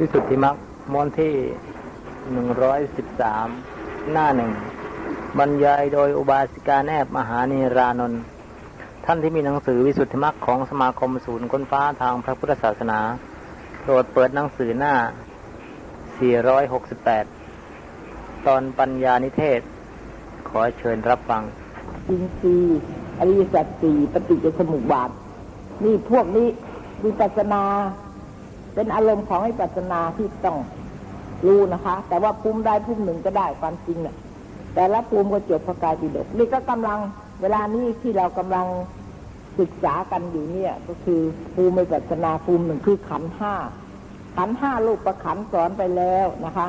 วิสุทธิมรรคม้วนที่หนึ่งร้อยสิบสามหน้าหนึ่งบรรยายโดยอุบาสิกาแนบมหานีรานนท์ท่านที่มีหนังสือวิสุทธิมรรคของสมาคมศูนย์ค้นฟ้าทางพระพุทธศาสนา โปรดเปิดหนังสือหน้า 468 ตอนปัญญานิเทศ ขอเชิญรับฟังอินทรีย์อริยสัจสี่ปฏิจจสมุปบาท นี่พวกนี้วิปัสสนา เป็นอารมณ์ของวิปัสสนาที่ต้องรู้นะคะ แต่ว่าภูมิได้ภูมิหนึ่งก็ได้ความจริงเนี่ยแต่ละภูมิก็จบพระกายปิฎกนี่ก็กำลังเวลานี้ที่เรากำลังศึกษากันอยู่เนี่ย ก็คือภูมิปัสนาภูมิหนึ่งคือขันห้าขันห้าลูกประขันสอนไปแล้วนะคะ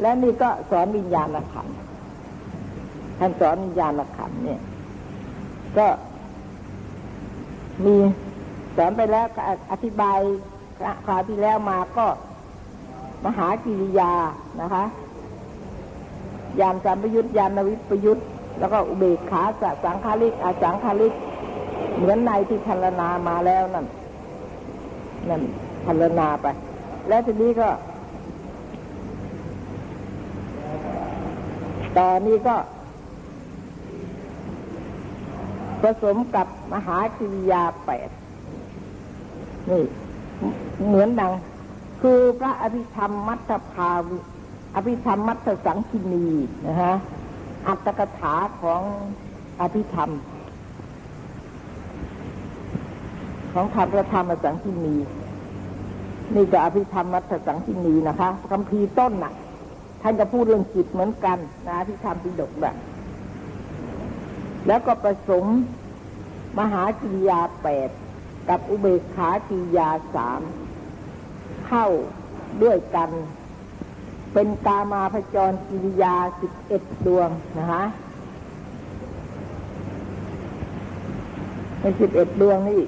และนี่ก็สอนวิญญาณขันท่านสอนวิญญาณขันเนี่ย ก็มีสอนไปแล้วอธิบาย คราวที่แล้วมาก็มหากิริยานะคะ ยานสัมประยุตยามนวิปยุตแล้วก็อุเบกขาสสังคาริกอาสังคาริก เหมือนในที่พัลนามาแล้วนั่นนั่นพัลนาไป แล้วทีนี้ก็ตอนนี้ก็ ผสมกับมหากิริยาแปดนี่ เหมือนดัง คือพระอภิธรรมมัตถภาวอภิธรรมมัตถสังคินีนะฮะอัตถกถาของอภิธรรม ของธรรมพระธรรมสังคินีนี่ก็อภิธรรมมัตถสังคินีนะคะคำพีต้นน่ะ ท่านจะพูดเรื่องจิตเหมือนกันนะอภิธรรมปิฎกแบบแล้วก็ผสมมหากิริยาแปด กับอุเบกขากิยาสามเข้าด้วยกัน เป็นกามาพจรกิริยาสิบเอ็ดดวงนะคะในสิบเอ็ดดวงนี่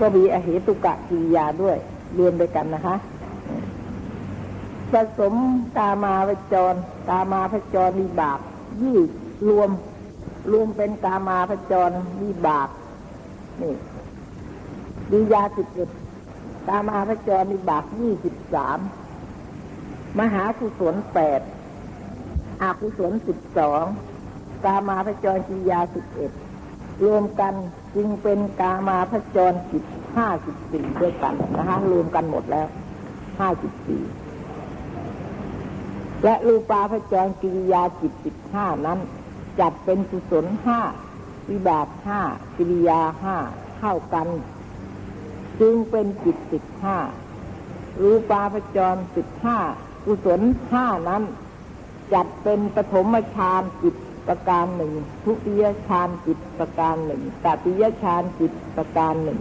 ก็มีอเหตุกะกิริยาด้วยเรวมด้วยกันนะคะผสมกามาพจรกามาพจรมีบาปยี่รวม รวมเป็นกามาพจรมีบาป นี่ดียาสิบเอ็ดกามาพจรมีบาปยี่สิบสาม มหากุศลแปดอากุศลสิบสองกามาพจรกิยาสิบเอ็ดรวมกันจึงเป็นกามาพจรจิตห้าสิบสี่ด้วยกันนะคะรวมกันหมดแล้วห้าสิบสี่และรูปาพจรกิริยาจิตสิบห้านั้น จัดเป็นกุศลห้า วิบากห้ากิริยาห้าเข้ากัน จึงเป็นจิตสิบห้ารูปาพจรสิบห้ากุศลห้านั้น จัดเป็นปฐมฌานจิตประการหนึ่ง ทุติยฌานจิตประการหนึ่งตติยฌานจิตประการหนึ่ง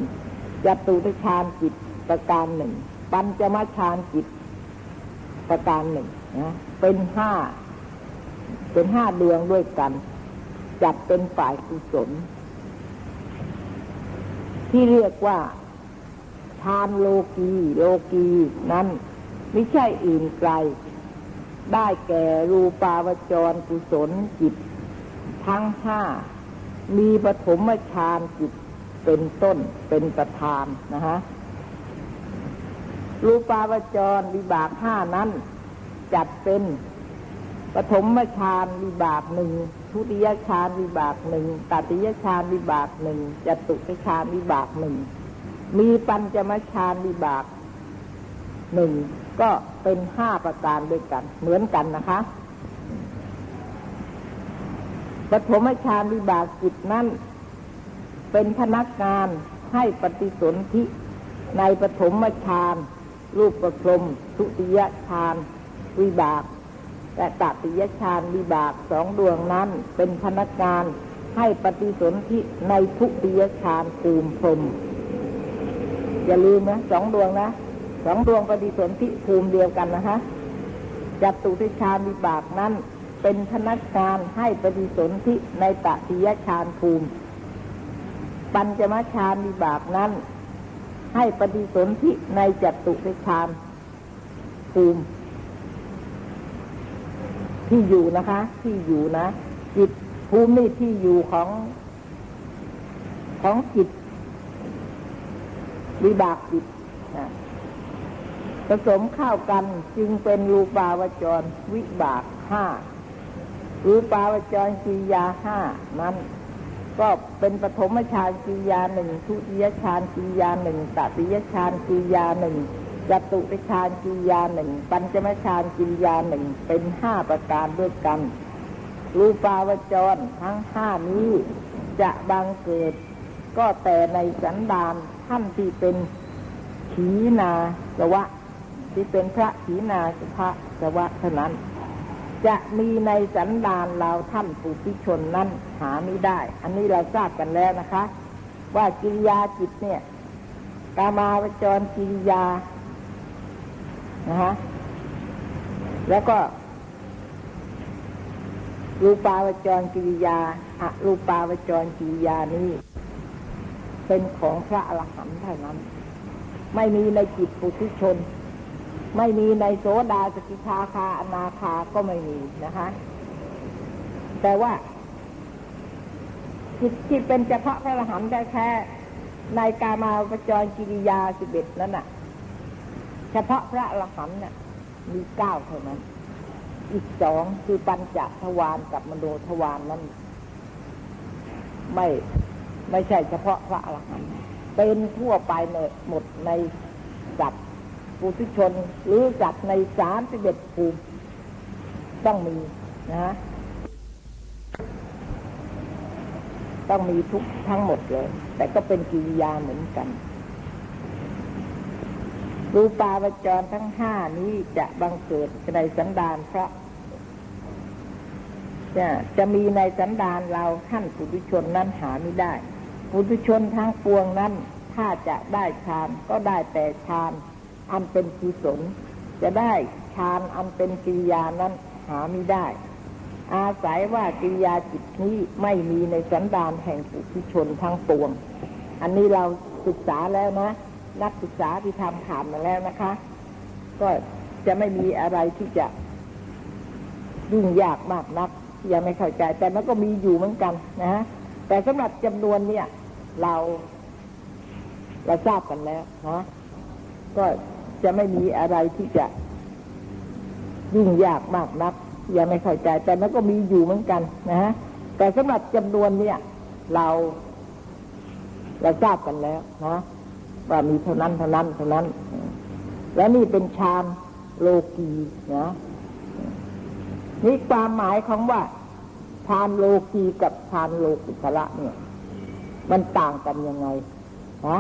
จตุตฌานจิตประการหนึ่ง ปัญจมฌานจิตประการหนึ่งนะเป็นห้า เป็นห้าดวงด้วยกัน จัดเป็นฝ่ายกุศล ที่เรียกว่าทานโลกีโลกีนั้นไม่ใช่อื่นไกล ได้แก่รูปาวจรกุศลจิต ทั้งห้า มีปฐมฌานจิตเป็นต้นเป็นประธานนะฮะรูปาวจรวิบากห้านั้น จัดเป็นปฐมฌานวิบากหนึ่ง ทุติยฌานวิบากหนึ่งตติยฌานวิบากหนึ่งจตุตฌานวิบากหนึ่งมีปัญจมฌานวิบากหนึ่งก็เป็นห้าประการด้วยกัน เหมือนกันนะคะปฐมฌานวิบากจิตนั้นเป็นพนักงานให้ปฏิสนธิในปฐมฌานรูปประพรมทุติยฌานวิบาก และตติยฌานวิบากสองดวงนั้นเป็นพนักงานให้ปฏิสนธิในทุติยฌานภูมิพรมอย่าลืมนะสองดวงนะสองดวงปฏิสนธิภูมิเดียวกันนะฮะจัตุติฌานวิบากนั้น เป็นพนักงานให้ปฏิสนธิในตติยฌานภูมิ ปัญจมฌานวิบากนั้น ให้ปฏิสนธิในจัตุติฌานภูมิ ที่อยู่นะคะ ที่อยู่นะจิตภูมินี่ที่อยู่ของ ของจิตวิบากจิตนะผสมเข้ากันจึงเป็นรูปาวจรวิบากห้ารูปาวจรกิยาห้านั้นก็เป็นปฐมฌานกิยาหนึ่งทุติยฌานกิยาหนึ่งตติยฌานกิยาหนึ่ง จตุตฌานกิริยาหนึ่ง ปัญจมฌานกิริยาหนึ่ง เป็นห้าประการด้วยกัน รูปาวจรทั้งห้านี้จะบังเกิด ก็แต่ในสันดานท่านที่เป็นขีนาสวะ ที่เป็นพระขีนาสภะสวะเท่านั้น จะมีในสันดานเราท่านผู้พิชนนั้นหาไม่ได้ อันนี้เราทราบกันแล้วนะคะ ว่ากิริยาจิตเนี่ย กามาวจรกิริยา นะฮะแล้วก็รูปาวจรกิริยาอะรูปาวจรกิริยานี้ เป็นของพระอรหันต์เท่านั้น ไม่มีในจิตปุถุชน ไม่มีในโสดาสกิทาคาอนาคาก็ไม่มีนะคะ แต่ว่า จิตที่เป็นเฉพาะพระอรหันต์แท้ๆในกามาวจรกิริยาสิบเอ็ดนั้นน่ะ เฉพาะพระอรหันต์น่ะมีเก้าเท่านั้น อีกสองคือปัญจทวารกับมโนทวารนนั้น ไม่ไม่ใช่เฉพาะพระอรหันต์เป็นทั่วไปเนหมดในสัตว์ปุถุชน หรือสัตว์ในสามสิบเอ็ดภูมิต้องมีนะต้องมีทุกทั้งหมดเลย แต่ก็เป็นกิริยาเหมือนกัน รูปาวจรทั้งห้านี้จะบังเกิดในสันดานพระจะจะมีในสันดานเราท่านปุถุชนนั้นหาไม่ได้ ปุถุชนทั้งปวงนั้น ถ้าจะได้ฌานก็ได้แต่ฌานอันเป็นกุศลจะได้ฌานอันเป็นกิริยานั้นหาไม่ได้ อาศัยว่ากิริยาจิตนี้ไม่มีในสันดานแห่งปุถุชนทั้งปวง อันนี้เราศึกษาแล้วนะ นักศึกษาที่ทำผ่านมาแล้วนะคะ ก็จะไม่มีอะไรที่จะยุ่งยากมากนัก ยังไม่เข้าใจ แต่มันก็มีอยู่เหมือนกันนะฮะแต่สำหรับจำนวนเนี่ย เราเราทราบกันแล้วนะก็จะไม่มีอะไรที่จะยุ่งยากมากนัก ยังไม่เข้าใจ แต่มันก็มีอยู่เหมือนกันนะฮะแต่สำหรับจำนวนเนี่ย เราเราทราบกันแล้วนะ ว่ามีเท่านั้นเท่านั้นเท่านั้น แล้วนี่เป็นฌานโลกีนะนี่ความหมายของว่าฌานโลกีกับฌานโลกุตระเนี่ย มันต่างกันยังไงฮะ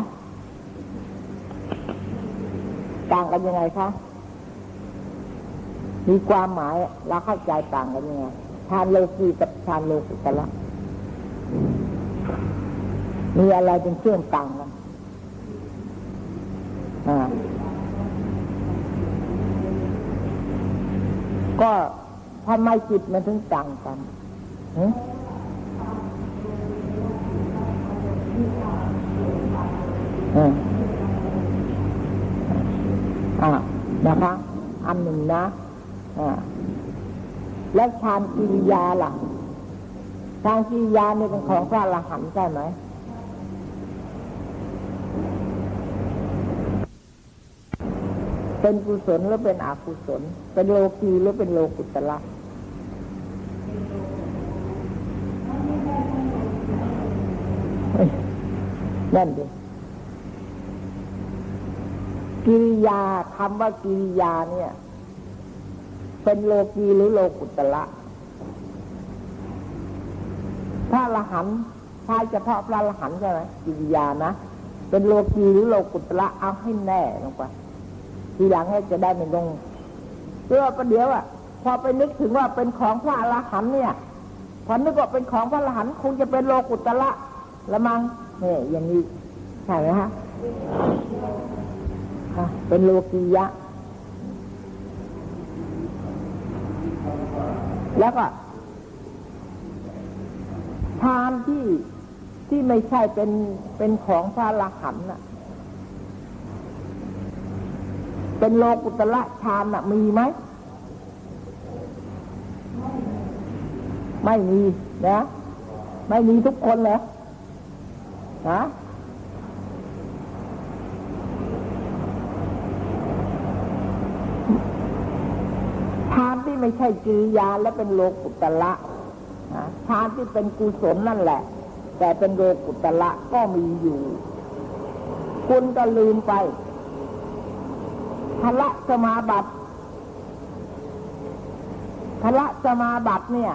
ต่างกันยังไงคะมีความหมายเราเข้าใจต่างกันยังไงฌานโลกีกับฌานโลกุตระมีอะไรเป็นเชื่อมต่างกัน ก็ทำไมจิตมันถึงต่างกันอ่านะคะ อันหนึ่งนะอ่าแล้วฌานกิริยาล่ะฌานกิริยานี่เป็นของพระอรหันต์ใช่ไหม เป็นกุศลหรือเป็นอกุศล เป็นโลกีหรือเป็นโลกุตละนั่นดิกิริยาคำว่ากิริยาเนี่ย เป็นโลกีหรือโลกุตละพระละหันใช่เฉพาะพระละหันใช่ไหมกิริยานะ เป็นโลกีหรือโลกุตละเอาให้แน่ลงไป ทีหลังให้จะได้ไม่ลงเพื่อประเดี๋ยวอะ พอไปนึกถึงว่าเป็นของพระอรหันเนี่ย พอนึกว่าเป็นของพระอรหันคงจะเป็นโลกุตละละมังเนี่ยอย่างนี้ใช่ไหมฮะเป็นโลกียะ แล้วก็ทานที่ที่ไม่ใช่เป็นเป็นของพระอรหันน่ะ เป็นโลกุตละฌานอะมีไหม ไม่มีนะไม่มีทุกคนเลยนะไม่ใช่กิริยาและเป็นโลกุตละฌานที่เป็นกุศลนั่นแหละ แต่เป็นโลกุตละก็มีอยู่ คุณก็ลืมไป พละสมาบัติพละสมาบัติเนี่ย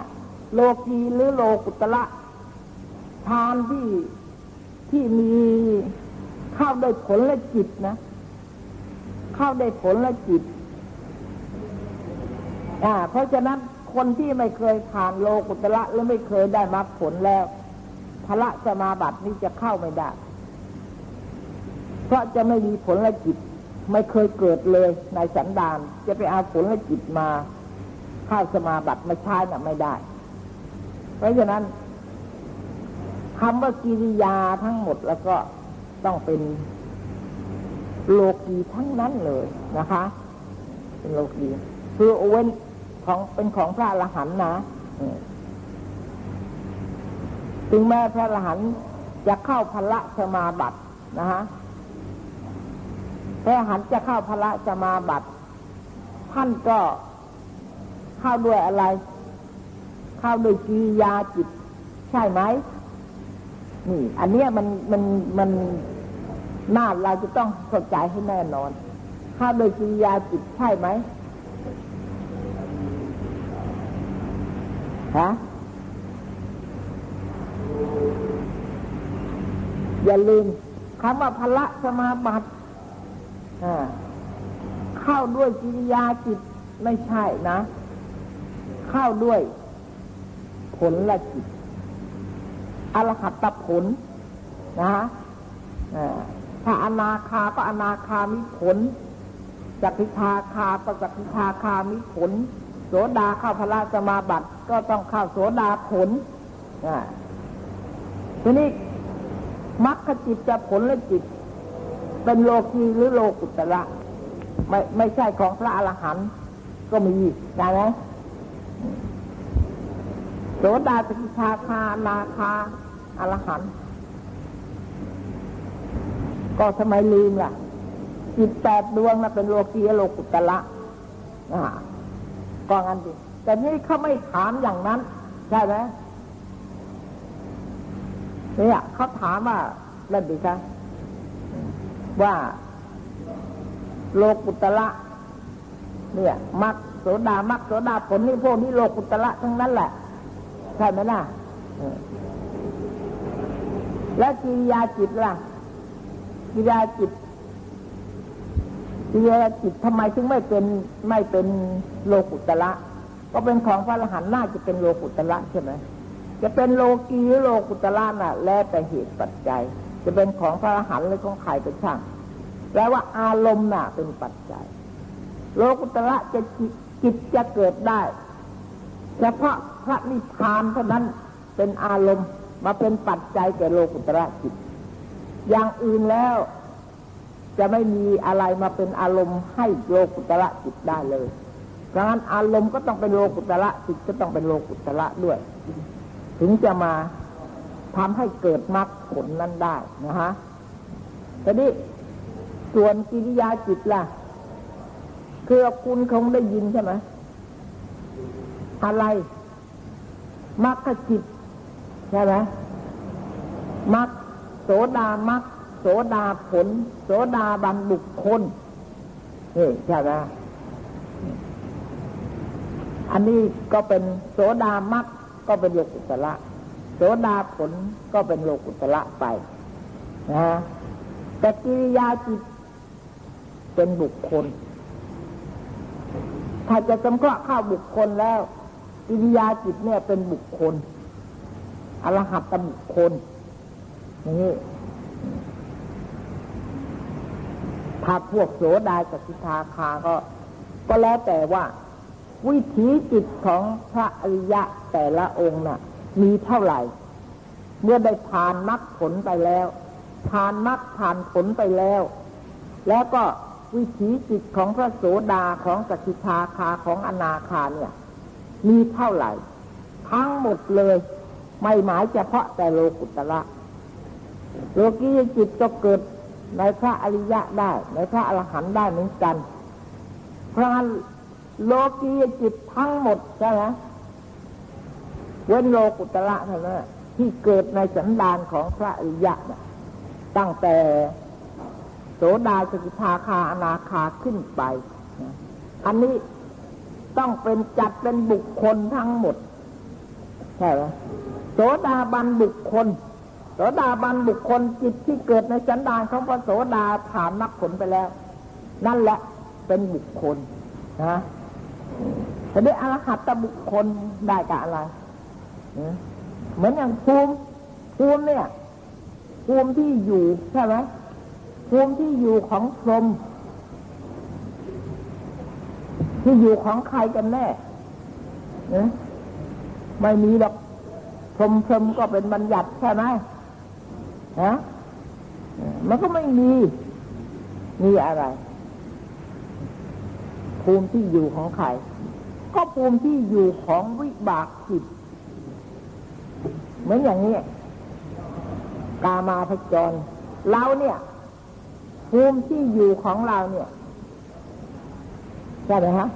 โลกีหรือโลกุตละฌานที่ที่มีเข้าได้ผลและจิตนะ เข้าได้ผลและจิต อ่า เพราะฉะนั้นคนที่ไม่เคยผ่านโลกุตละหรือไม่เคยได้มาผลแล้วพระสมาบัตินี้จะเข้าไม่ได้ เพราะจะไม่มีผลและจิต ไม่เคยเกิดเลยในสันดานจะไปเอาผลและจิตมาเข้าสมาบัติมาใช้น่ะไม่ได้ เพราะฉะนั้นคำว่ากิริยาทั้งหมดแล้วก็ต้องเป็นโลกีทั้งนั้นเลยนะคะ เป็นโลกีคือโอเวนของเป็นของพระอรหันต์นะถึงแม้พระอรหันต์จะเข้าพละสมาบัตินะฮะ พระอหันจะเข้าพละสมาบัติท่านก็เข้าด้วยอะไร เข้าด้วยกิริยาจิต ใช่ไหมนี่ อันเนี้ยมันมันมันน่าเราจะต้องเข้าใจให้แน่นอน เข้าโดยกิริยาจิตใช่ไหมฮะอย่าลืมคำว่าพละสมาบัติ เข้าด้วยกิริยาจิตไม่ใช่นะ เข้าด้วยผลละจิตอรหัตผลนะฮะถ้าอนาคาก็อนาคามิผลจักิคาคาก็จักิคาคามิผล โสดาเข้าพระสมาบัติก็ต้องเข้าโสดาผลทีนี้มรรคจิตจะผลและจิต เป็นโลกีหรือโลกุตระไม่ไม่ใช่ของพระอรหันต์ก็มีได้ไหมโสดาสกิชาคานาคาอรหันต์ก็ทำไมลืมล่ะจิตแปดดวงนะเป็นโลกีโลกุตละอ่าก็งั้นดิแต่นี่เขาไม่ถามอย่างนั้น ใช่ไหมเนี่ยเขาถามว่าเล่นดีจ้ะ ว่าโลกุตละเนี่ยมักโสดามักโสดาผลนี่พวกนี้โลกุตละทั้งนั้นแหละ ใช่ไหมล่ะแล้วกิริยาจิตล่ะ กิริยาจิตกิริยาจิตทำไมถึงไม่เป็นไม่เป็นโลกุตละก็เป็นของพระอรหันต์น่าจะเป็นโลกุตละใช่ไหมจะเป็นโลกีหรือโลกุตละน่ะ แล้วแต่เหตุปัจจัย จะเป็นของพระอรหันต์หรือของใครก็ช่างแปลว่าอารมณ์น่ะเป็นปัจจัย โลกุตละจะจิตจะเกิดได้ เฉพาะพระนิพพานเท่านั้นเป็นอารมณ์มาเป็นปัจจัยแก่โลกุตระจิต อย่างอื่นแล้ว จะไม่มีอะไรมาเป็นอารมณ์ให้โลกุตระจิตได้เลยการอารมณ์ก็ต้องเป็นโลกุตระจิตก็ต้องเป็นโลกุตระด้วย ถึงจะมา ทำให้เกิดมรรคผลนั้นได้นะฮะทีนี้ส่วนกิริยาจิตล่ะ คือคุณคงได้ยินใช่ไหมอะไรมรรคจิตใช่ไหมมักโสดามักโสดาผล โสดาบันบุคคลนี่ใช่ไหมอันนี้ก็เป็นโสดามักก็เป็นโลกุตละ โสดาผลก็เป็นโลกุตละไปนะแต่กิริยาจิตเป็นบุคคล ถ้าจะจำเพาะเข้าบุคคลแล้วกิริยาจิตเนี่ยเป็นบุคคลอรหัตบุคคลนี่ถ้าพวกโสดาสกิทาคาก็ ก็แล้วแต่ว่า วิถีจิตของพระอริยะแต่ละองค์น่ะ มีเท่าไหร่ เมื่อได้ผ่านมรรคผลไปแล้ว ผ่านมรรคผ่านผลไปแล้ว แล้วก็วิถีจิตของพระโสดาของสกิทาคาของอนาคาเนี่ย มีเท่าไหร่ ทั้งหมดเลย ไม่หมายเฉพาะแต่โลกุตระโลกียจิตก็เกิดในพระอริยะได้ ในพระอรหันต์ได้เหมือนกันเพราะโลกียจิตทั้งหมดใช่ไหม เว้นโลกุตระเท่านั้นที่เกิดในสันดานของพระอริยะนะตั้งแต่โสดาสกิทาคาอนาคาขึ้นไป อันนี้ต้องเป็นจัดเป็นบุคคลทั้งหมดใช่ไหมโสดาบันบุคคล โสดาบันบุคคลจิตที่เกิดในสันดานของพระโสดาผ่านมรรคผลไปแล้ว นั่นแหละเป็นบุคคลนะทีนี้อรหัตบุคคลได้กับอะไร เหมือนอย่างภูมิภูมิเนี่ยภูมิที่อยู่ใช่ไหมภูมิที่อยู่ของพรมที่อยู่ของใครกันแน่นไม่มีหรอกพรมพรมก็เป็นบัญญัติใช่ไหมฮะมันก็ไม่มี มีอะไร ภูมิที่อยู่ของใคร ก็ภูมิที่อยู่ของวิบากจิต เหมือนอย่างนี้กามาพจรเราเนี่ยภูมิที่อยู่ของเราเนี่ยใช่ไหมฮะ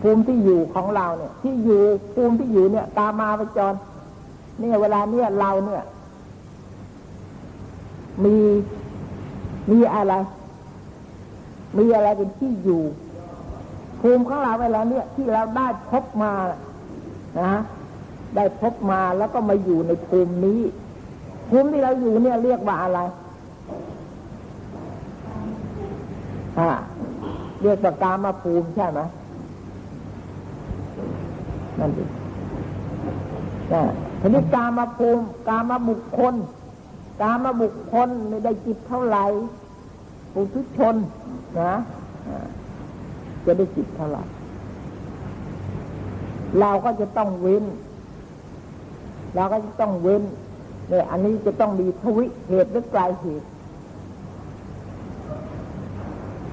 ภูมิที่อยู่ของเราเนี่ย ที่อยู่ภูมิที่อยู่เนี่ย ตามาพจร เนี่ย เวลาเนี่ยเราเนี่ย มีมีอะไร มีอะไรเป็นที่อยู่ ภูมิของเราเวลาเนี่ยที่เราได้พบมานะ ได้พบมาแล้วก็มาอยู่ในภูมินี้ ภูมิที่เราอยู่เนี่ยเรียกว่าอะไรอ่าเรียกว่ากามาภูมิใช่ไหมนั่นเองนะทีนี้กามาภูมิ กามาบุคคล กามาบุคคลไม่ได้จิตเท่าไหร่ปุถุชนนะจะได้จิตเท่าไหร่เราก็จะต้องเว้น เราก็จะต้องเว้นเนี่ยอันนี้จะต้องมีทวิเหตุหรือปลายเหตุ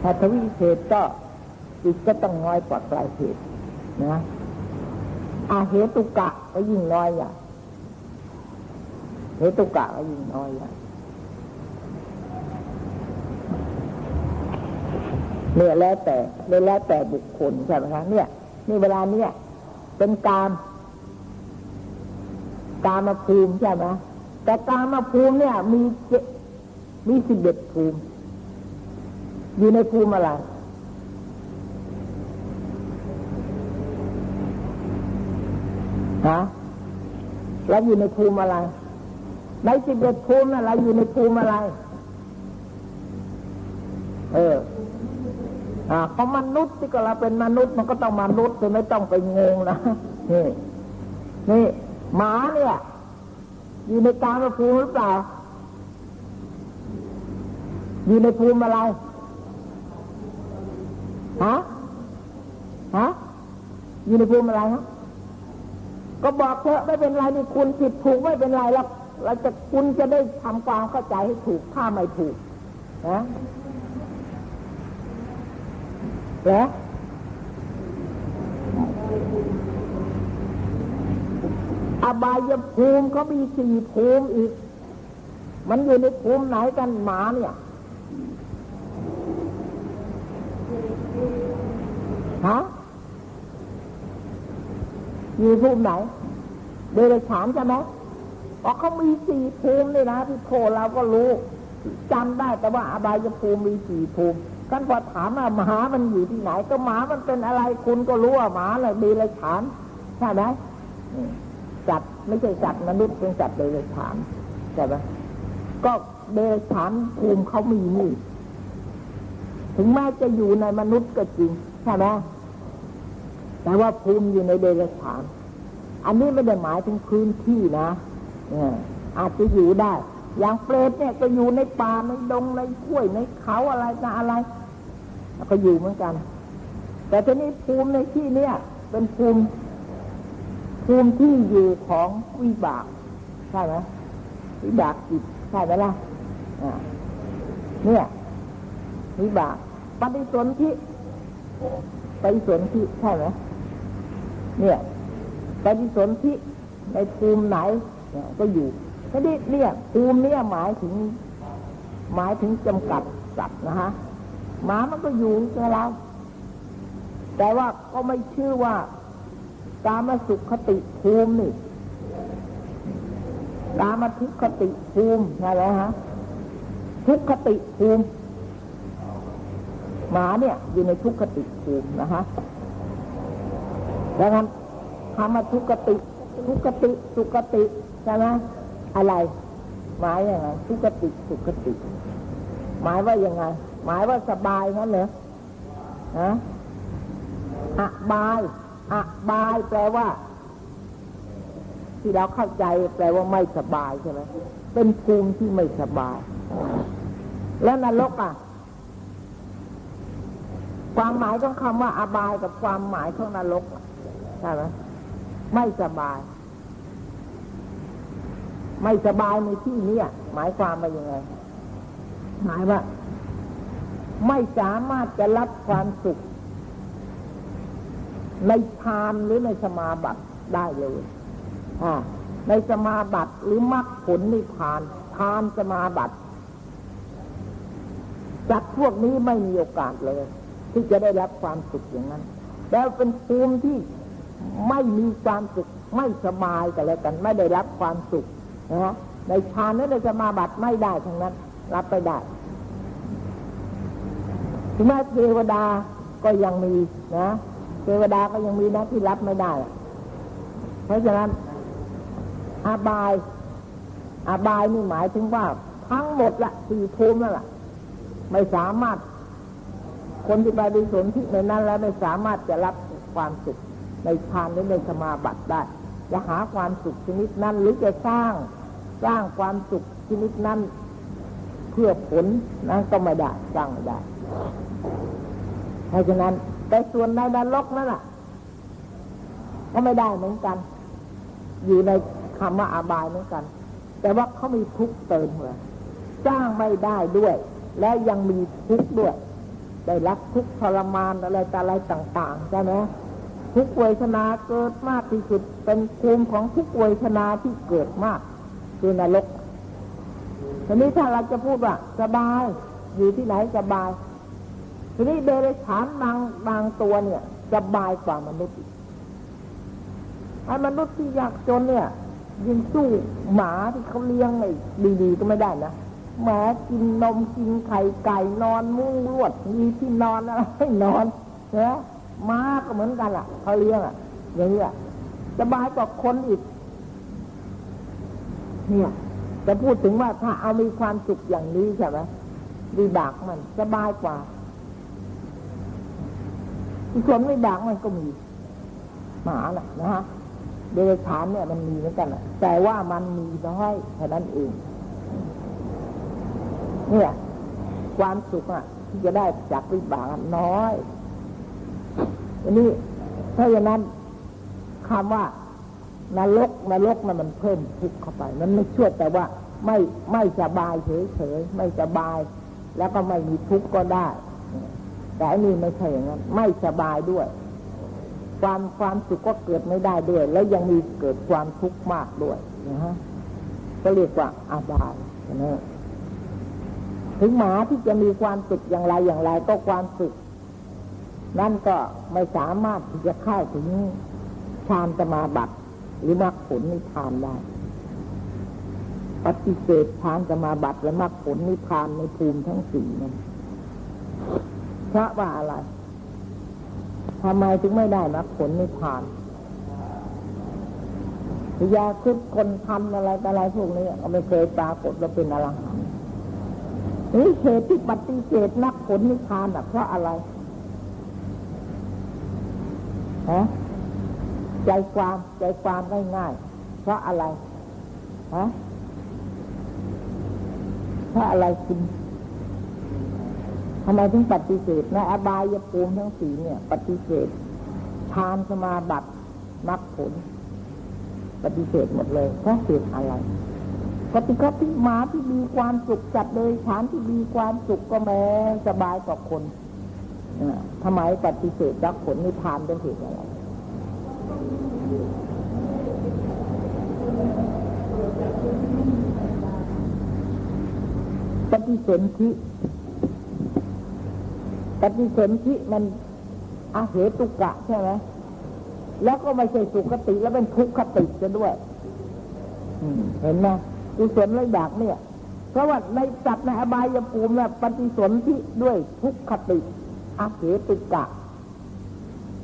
ถ้าทวิเหตุก็จิตก็ต้องน้อยกว่าปลายเหตุนะอาเหตุกะก็ยิ่งน้อยอย่างเหตุกะก็ยิ่งน้อยอย่างเนี่ยแล้วแต่แล้วแต่บุคคลใช่ไหมคะเนี่ยนี่เวลาเนี่ยเป็นการ กามาภูมิใช่ไหมแต่กามาภูมิเนี่ย มีเจมีสิบเอ็ดภูมิ อยู่ในภูมิอะไรฮะเราอยู่ในภูมิอะไร ในสิบเอ็ดภูมินะเราอยู่ในภูมิอะไร เอออ่าเพราะมนุษย์ที่ก็เราเป็นมนุษย์มันก็ต้องมนุษย์จะไม่ต้องไปงงนะนี่นี่ หมาเนี่ย อยู่ในกลางภูมิหรือเปล่า อยู่ในภูมิอะไรฮะฮะอยู่ในภูมิอะไรฮะก็บอกเถอะไม่เป็นไรนี่คุณผิดถูกไม่เป็นไรแล้วเราจะคุณจะได้ทำความเข้าใจให้ถูกถ้าไม่ถูกนะเหร อบายภูมิเขามีสี่ภูมิอีก มันอยู่ในภูมิไหนกันหมาเนี่ยฮะอยู่ภูมิไหนเดรัจฉานใช่ไหมเพราะเขามีสี่ภูมิเลยนะที่โทเราก็รู้จำได้แต่ว่าอบายภูมิมีสี่ภูมิกันพอถามว่าหมามันอยู่ที่ไหน ก็หมามันเป็นอะไรคุณก็รู้ว่าหมาเลยเดรัจฉานใช่ไหม จัดไม่ใช่จัดมนุษย์เป็นจัดเดรัจฉานใช่ไหมก็เดรัจฉานภูมิเขามีนี่ ถึงแม้จะอยู่ในมนุษย์ก็จริงใช่ไหมแต่ว่าภูมิอยู่ในเดรัจฉาน อันนี้ไม่ได้หมายถึงพื้นที่นะอาจจะอยู่ได้ อย่างเปรตเนี่ยก็อยู่ในป่าในดงในข้วยในเขาอะไรจะอะไรก็อยู่เหมือนกัน แต่ทีนี้ภูมิในที่เนี้ยเป็นภูมิ ภูมิที่อยู่ของวิบากใช่ไหมวิบากจิตใช่ไหมล่ะเนี่ย วิบากปฏิสนธิปฏิสนธิใช่ไหมเนี่ยปฏิสนธิในภูมิไหนก็อยู่ทีนี้เนี่ยภูมิเนี่ยหมายถึง หมายถึงจำกัดสัตว์นะฮะหมามันก็อยู่กับเราแต่ว่าก็ไม่ชื่อว่า กามสุขคติภูมินี่กามทุกขติภูมิอะไรฮะทุกขติภูมิหมาเนี่ย อยู่ในทุกขติภูมินะฮะดังนั้นคำว่าทุกขติ ทุกขติ สุขติใช่ไหมอะไร หมายยังไงทุกขติสุขติ หมายว่ายังไง หมายว่าสบายงั้นเหรอฮะอบาย อบายแปลว่า ที่เราเข้าใจแปลว่าไม่สบายใช่ไหมเป็นภูมิที่ไม่สบาย แล้วนรกอะ ความหมายของคำว่าอบายกับความหมายของนรกใช่ไหมไม่สบาย ไม่สบายในที่นี้หมายความว่ายังไง หมายว่า ไม่สามารถจะรับความสุข ในฌานหรือในสมาบัติได้เลยอ่าในสมาบัติหรือมรรคผลนิพพานทานสมาบัติจากพวกนี้ไม่มีโอกาสเลย ที่จะได้รับความสุขอย่างนั้น แล้วเป็นภูมิที่ไม่มีความสุขไม่สบายกันแล้วกัน ไม่ได้รับความสุขนะฮะในฌานนั้นในสมาบัติไม่ได้ทั้งนั้น รับไปได้ถึงแม้เทวดาก็ยังมีนะ เทวดาก็ยังมีนะที่รับไม่ได้ เพราะฉะนั้นอาบาย อาบายนี่หมายถึงว่า ทั้งหมดละสี่ภูมินั่นแหละไม่สามารถ คนที่ไปดิสนที่ในนั้น แล้วไม่สามารถจะรับความสุขในฌานหรือในสมาบัติได้จะหาความสุขชนิดนั้น หรือจะสร้างสร้างความสุขชนิดนั้น เพื่อผลนั้นก็ไม่ได้สร้างไม่ได้เพราะฉะนั้น แต่ส่วนในนรกนั่นแหละก็ไม่ได้เหมือนกัน อยู่ในคำว่าอาบายเหมือนกัน แต่ว่าเขามีทุกเติมเลยสร้างไม่ได้ด้วย และยังมีทุกข์ด้วย ได้รับทุกทรมานอะไรต่อะไรต่างๆใช่ไหมทุกเวทนาเกิดมากที่สุดเป็นภูมิของทุกเวทนาที่เกิดมาก คือนรกทีนี้ถ้าเราจะพูดว่าสบาย อยู่ที่ไหนสบาย ทีนี้เดรัจฉานบางบางตัวเนี่ยสบายกว่ามนุษย์ไอ้มนุษย์ที่ยากจนเนี่ยยิงสู้หมาที่เขาเลี้ยงไอ้ดีๆก็ไม่ได้นะหมากินนมกินไข่ไก่นอนมุ้งลวดมีที่นอนอะไรให้นอนเนะม้าก็เหมือนกันล่ะเขาเลี้ยงอะ อย่างนี้สบายกว่าคนอีก เนี่ยจะพูดถึงว่าถ้าเอามีความสุขอย่างนี้ใช่ไหมดีบากมันสบายกว่า คนไม่บากมันก็มีหมาน่ะนะฮะเดรัจฉานเนี่ยมันมีเหมือนกันแต่ว่ามันมีน้อยเท่นั้นเองเนี่ยความสุขอะ ที่จะได้จากวิบากน้อยอันนี้เพราะฉะนั้นคำว่านรกนรกนั้นมันเพิ่มทุกข์เข้าไป มันไม่ช่วยแต่ว่า ไม่ไม่สบายเฉยๆไม่สบาย แล้วก็ไม่มีทุกข์ก็ได้ แต่อันนี้ไม่ใช่อย่างนั้น ไม่สบายด้วย ความความสุขก็เกิดไม่ได้ด้วย แล้วยังมีเกิดความทุกข์มากด้วยนะฮะก็เรียกว่าอาบายนะถึงหมาที่จะมีความสุขอย่างไรอย่างไรก็ความสุขนั่นก็ไม่สามารถที่จะเข้าถึงฌานสมาบัติหรือมรรคผลนิพพานได้ ปฏิเสธฌานสมาบัติและมรรคผลนิพพานในภูมิทั้งสี่นั้น ระว่าอะไรทำไมถึงไม่ได้มรรคผลนิพพานยาคุดคนทำอะไรอะไรพวกนี้ก็ไม่เคยปรากฏว่าเป็นอรหันต์นี่เหตุที่ปฏิเสธมรรคผลนิพพานเพราะอะไรฮะใจความใจความง่ายๆเพราะอะไรฮะเพราะอะไรคุณ ทำไมถึงปฏิเสธในอบายภูมิทั้งสี่เนี่ย ปฏิเสธทานสมาบัติมรรคผล ปฏิเสธหมดเลยเพราะเหตุอะไรปฏิกัติมาที่มีความสุขจัดเลยฐานที่มีความสุขก็แม้สบายกว่าคนทำไมปฏิเสธรักผลนิพพานด้วยเหตุอะไรปฏิเสนธิ ปฏิสนธิมันอาเหตุกะใช่ไหมแล้วก็ไม่ใช่สุขติแล้วเป็นทุกขติจะด้วยเห็นไหมกุศลและอยากเนี่ย เพราะว่าในสัตว์ในอบายภูมิเนี่ยปฏิสนธิด้วยทุกขติอาเหตุกะ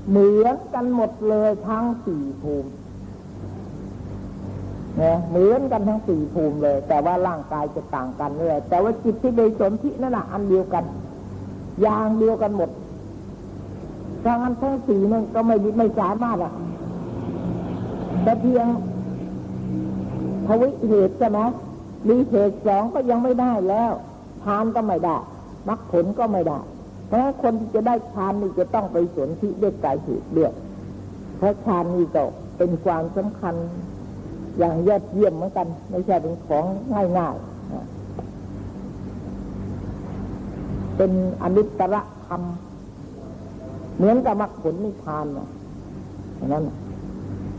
เหมือนกันหมดเลยทั้งสี่ภูมิเนี่ยเหมือนกันทั้งสี่ภูมิเลย แต่ว่าร่างกายจะต่างกันเลยแต่ว่าจิตที่ไปสนธินั่นแหะอันเดียวกัน อย่างเดียวกันหมดถ้างั้นทั้งสี่นั่นก็ไม่ไม่สามารถอะ แต่เพียงทวิเหตุใช่ไหมมีเหตุสองก็ยังไม่ได้แล้วทานก็ไม่ได้มรรคผลก็ไม่ได้ เพราะคนที่จะได้ฌานนี่จะต้องไปสนธิด้วยกายเหตุเดียวเพราะฌานนี่ก็เป็นความสำคัญอย่างยอดเยี่ยมเหมือนกัน ไม่ใช่เป็นของง่ายๆ เป็นอนิตตรธรรม เหมือนกับมรรคผลนิพพานนะนั้น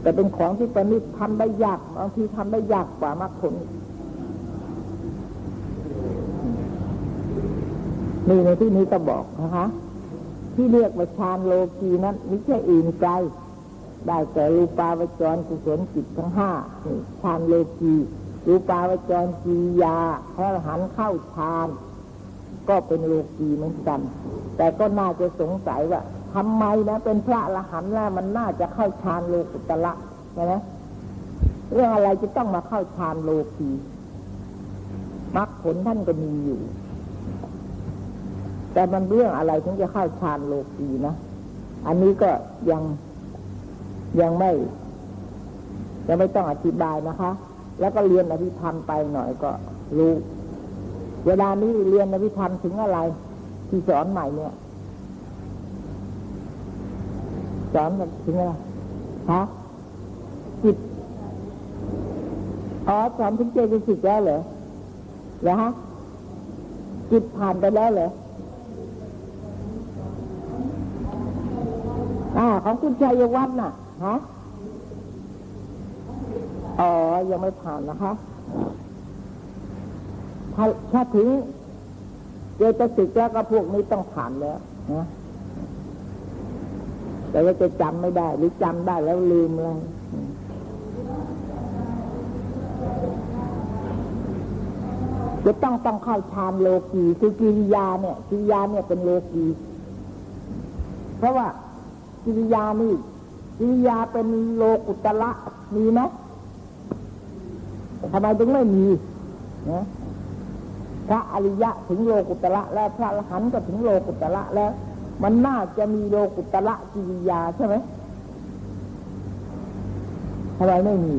แต่เป็นของที่ประณีตทำได้ยากบางทีทำได้ยากกว่ามรรคผลนี่ในที่นี้ก็บอกนะคะ ที่เรียกว่าฌานโลกีนั้นไม่ใช่อื่นไกลได้แก่รูปาวจรกุศลจิตทั้งห้าฌานโลกีรูปาวจรจียาพระหันเข้าฌาน ก็เป็นโลกีเหมือนกัน แต่ก็น่าจะสงสัยว่าทำไมนะเป็นพระละหันแล้วมันน่าจะเข้าฌานโลกุตละใช่ไหมเรื่องอะไรจะต้องมาเข้าฌานโลกีมรรคผลท่านก็มีอยู่ แต่มันเรื่องอะไรถึงจะเข้าฌานโลกีนะอันนี้ก็ยังยังไม่ ยังไม่ต้องอธิบายนะคะ แล้วก็เรียนอภิธรรมไปหน่อยก็รู้ เวลานี้เรียนอภิธรรมถึงอะไร ที่สอนใหม่เนี่ย สอนถึงอะไรฮะจิตอ๋อสอนถึงเจตสิกแล้วเหรอเหรอฮะจิตผ่านไปแล้วเหรออ่าของคุณชัยวัฒน์น่ะฮะอ๋อยังไม่ผ่านนะคะ ถ้าถ้าถึงเจตสิกแล้วก็พวกนี้ต้องผ่านแล้วนะแต่ว่าจะจำไม่ได้ หรือจำได้แล้วลืมเลยจะต้องต้องเข้าฌานโลกีคือกิริยาเนี่ยกิริยาเนี่ยเป็นโลกีเพราะว่ากิริยานี่กิริยาเป็นโลกุตละมีไหมทำไมถึงไม่มีนะ พระอริยะถึงโลกุตละแล้วพระอรหันต์ก็ถึงโลกุตละแล้ว มันน่าจะมีโลกุตละกิริยาใช่ไหมทำไมไม่มี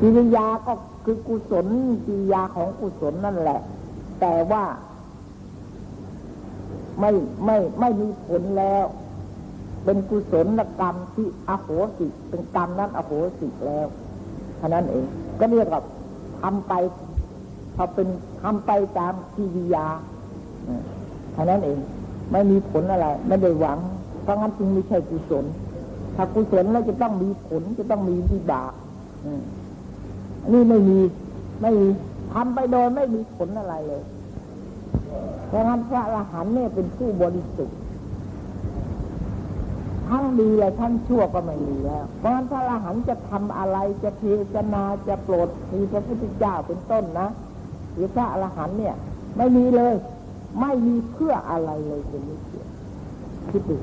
กิริยาก็คือกุศลกิริยาของกุศลนั่นแหละ แต่ว่า ไม่ไม่ไม่มีผลแล้ว เป็นกุศลกรรมที่อโหสิเป็นกรรมนั้นอโหสิแล้ว เท่านั้นเอง ก็เรียกว่าทำไปเขาเป็นทำไปตามกิริยาเท่านั้นเอง ไม่มีผลอะไร ไม่ได้หวัง เพราะงั้นจึงไม่ใช่กุศล ถ้ากุศลแล้วจะต้องมีผลจะต้องมีวิบากนี่ไม่มีไม่มีทำไปโดยไม่มีผลอะไรเลย เพราะงั้นพระอรหันต์เนี่ยเป็นผู้บริสุทธิ์ ทั้งดีและทั้งชั่วก็ไม่มีแล้วเพราะงั้นพระอรหันต์จะทำอะไรจะเทศนาจะโปรดมีพระพุทธเจ้าเป็นต้นนะหรือพระอรหันต์เนี่ย ไม่มีเลย ไม่มีเพื่ออะไรเลยเป็นนิสคิดดู